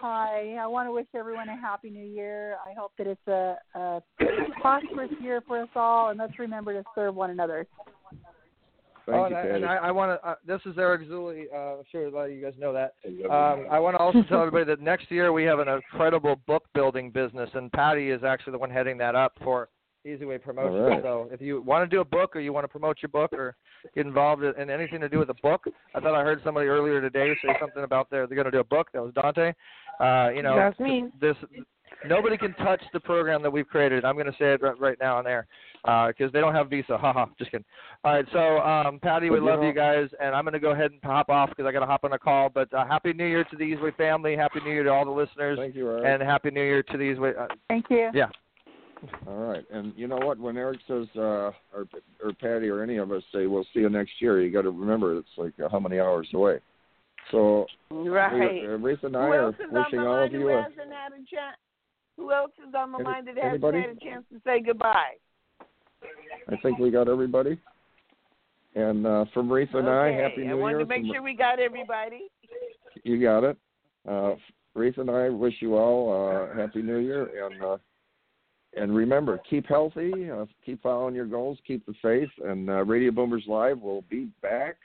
hi. I want to wish everyone a happy new year. I hope that it's a, a (coughs) prosperous year for us all, and let's remember to serve one another. Thank oh, you, and I, and I, I want to. Uh, this is Eric Zuley. Uh, I'm sure a lot of you guys know that. Um, I want to also (laughs) tell everybody that next year we have an incredible book building business, and Patty is actually the one heading that up for Easy Way Promotion. All right. So if you want to do a book or you want to promote your book or get involved in anything to do with a book, I thought I heard somebody earlier today say something about they're, they're going to do a book. That was Dante. Uh, you know, That's me. this nobody can touch the program that we've created. I'm going to say it right, right now on there because they don't have Visa. Haha, just kidding. All right, so um, Patty, we love you guys, and I'm going to go ahead and hop off because I got to hop on a call. But uh, happy New Year to the Easyway family. Happy New Year to all the listeners, Thank you, Eric. and happy New Year to the Easyway. Uh, Thank you. yeah. All right, and you know what? When Eric says, uh, or or Patty or any of us say, "We'll see you next year," you got to remember it's like uh, how many hours away. So, Right. we, Reese and I are else is on wishing all of you a hasn't had a chance? Who else is on the Any- line that hasn't anybody? had a chance to say goodbye? I think we got everybody. And uh, from Reese and I, Okay, Happy I New wanted Year. to make From- sure we got everybody. You got it. Uh, Reese and I wish you all uh, Happy New Year, and uh, and remember, keep healthy, uh, keep following your goals, keep the faith, and uh, Radio Boomers Live will be back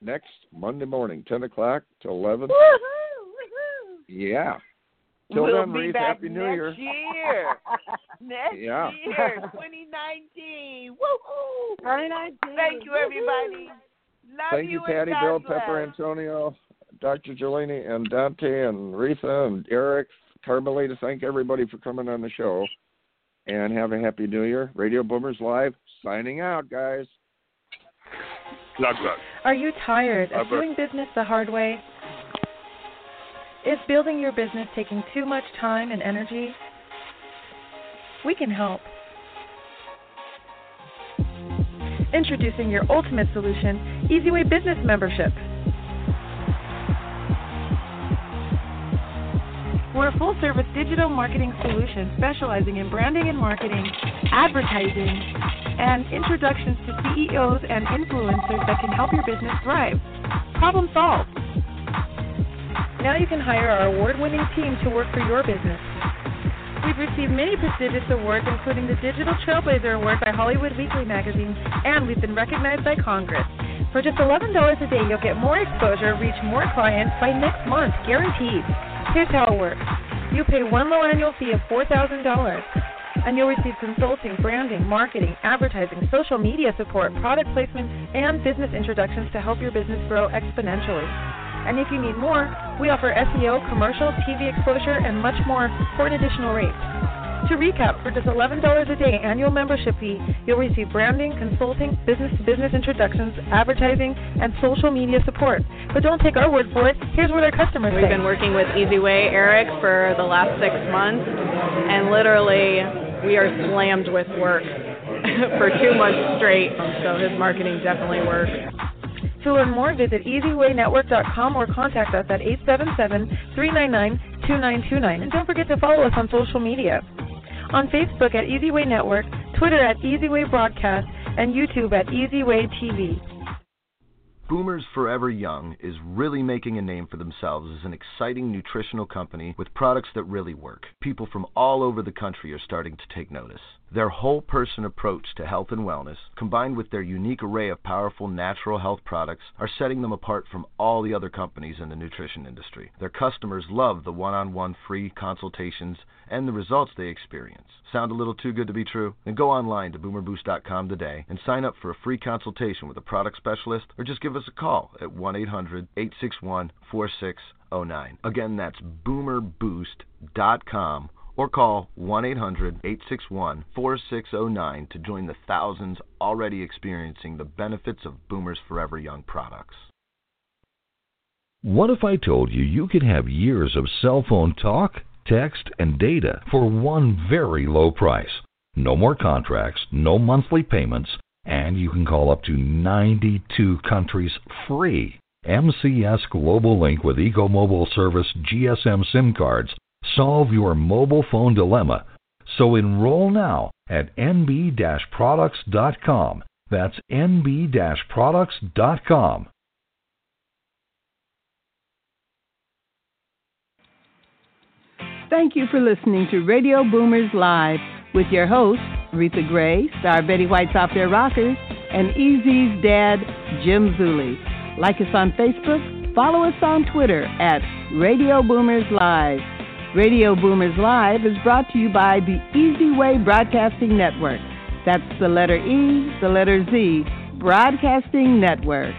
next Monday morning, ten o'clock to eleven. Yeah. Till we'll then, be Reese, back Happy New next Year. year. (laughs) next Yeah. year, 2019. Woohoo! 2019. Thank you, everybody. Love Thank you, and Patty, God Bill, bless. Pepper, Antonio, Dr. Jelini, and Dante, and Reatha, and Eric, Carmelita. Thank everybody for coming on the show. And have a happy new year. Radio Boomers Live, signing out, guys. Are you tired of doing business the hard way? Is building your business taking too much time and energy? We can help. Introducing your ultimate solution, EasyWay Business Membership. We're a full service digital marketing solution specializing in branding and marketing, advertising, and introductions to CEOs and influencers that can help your business thrive. Problem solved. Now you can hire our award winning team to work for your business. We've received many prestigious awards, including the Digital Trailblazer Award by Hollywood Weekly magazine, and we've been recognized by Congress. For just $11 a day, you'll get more exposure, reach more clients by next month, guaranteed. Here's how it works you pay one low annual fee of $4,000, and you'll receive consulting, branding, marketing, advertising, social media support, product placement, and business introductions to help your business grow exponentially. And if you need more, we offer SEO, commercial, TV exposure, and much more for an additional rate. To recap, for just $11 a day annual membership fee, you'll receive branding, consulting, business to business introductions, advertising, and social media support. But don't take our word for it. Here's what our customers We've say. been working with EasyWay Eric for the last six months, and literally we are slammed with work (laughs) for two months straight. So his marketing definitely works. To learn more, visit EasyWayNetwork.com or contact us at 877-399-2929. And don't forget to follow us on social media. On Facebook at EasyWay Network, Twitter at EasyWay Broadcast, and YouTube at EasyWay TV. Boomers Forever Young is really making a name for themselves as an exciting nutritional company with products that really work. People from all over the country are starting to take notice. Their whole person approach to health and wellness, combined with their unique array of powerful natural health products, are setting them apart from all the other companies in the nutrition industry. Their customers love the one on one free consultations and the results they experience. Sound a little too good to be true? Then go online to boomerboost.com today and sign up for a free consultation with a product specialist or just give us a call at 1 800 861 4609. Again, that's boomerboost.com or call 1 800 861 4609 to join the thousands already experiencing the benefits of Boomers Forever Young products. What if I told you you could have years of cell phone talk, text, and data for one very low price? No more contracts, no monthly payments, and you can call up to 92 countries free. MCS Global Link with EcoMobile Service GSM SIM cards solve your mobile phone dilemma. So enroll now at nb-products.com. That's nb-products.com. Thank you for listening to Radio Boomers Live with your hosts, Reatha Grey, Star Betty White's Off Their Rockers, and Easy's dad, Jim Zuley. Like us on Facebook, follow us on Twitter at Radio Boomers Live. Radio Boomers Live is brought to you by the eZWay Broadcasting Network. That's the letter E, the letter Z, Broadcasting Network.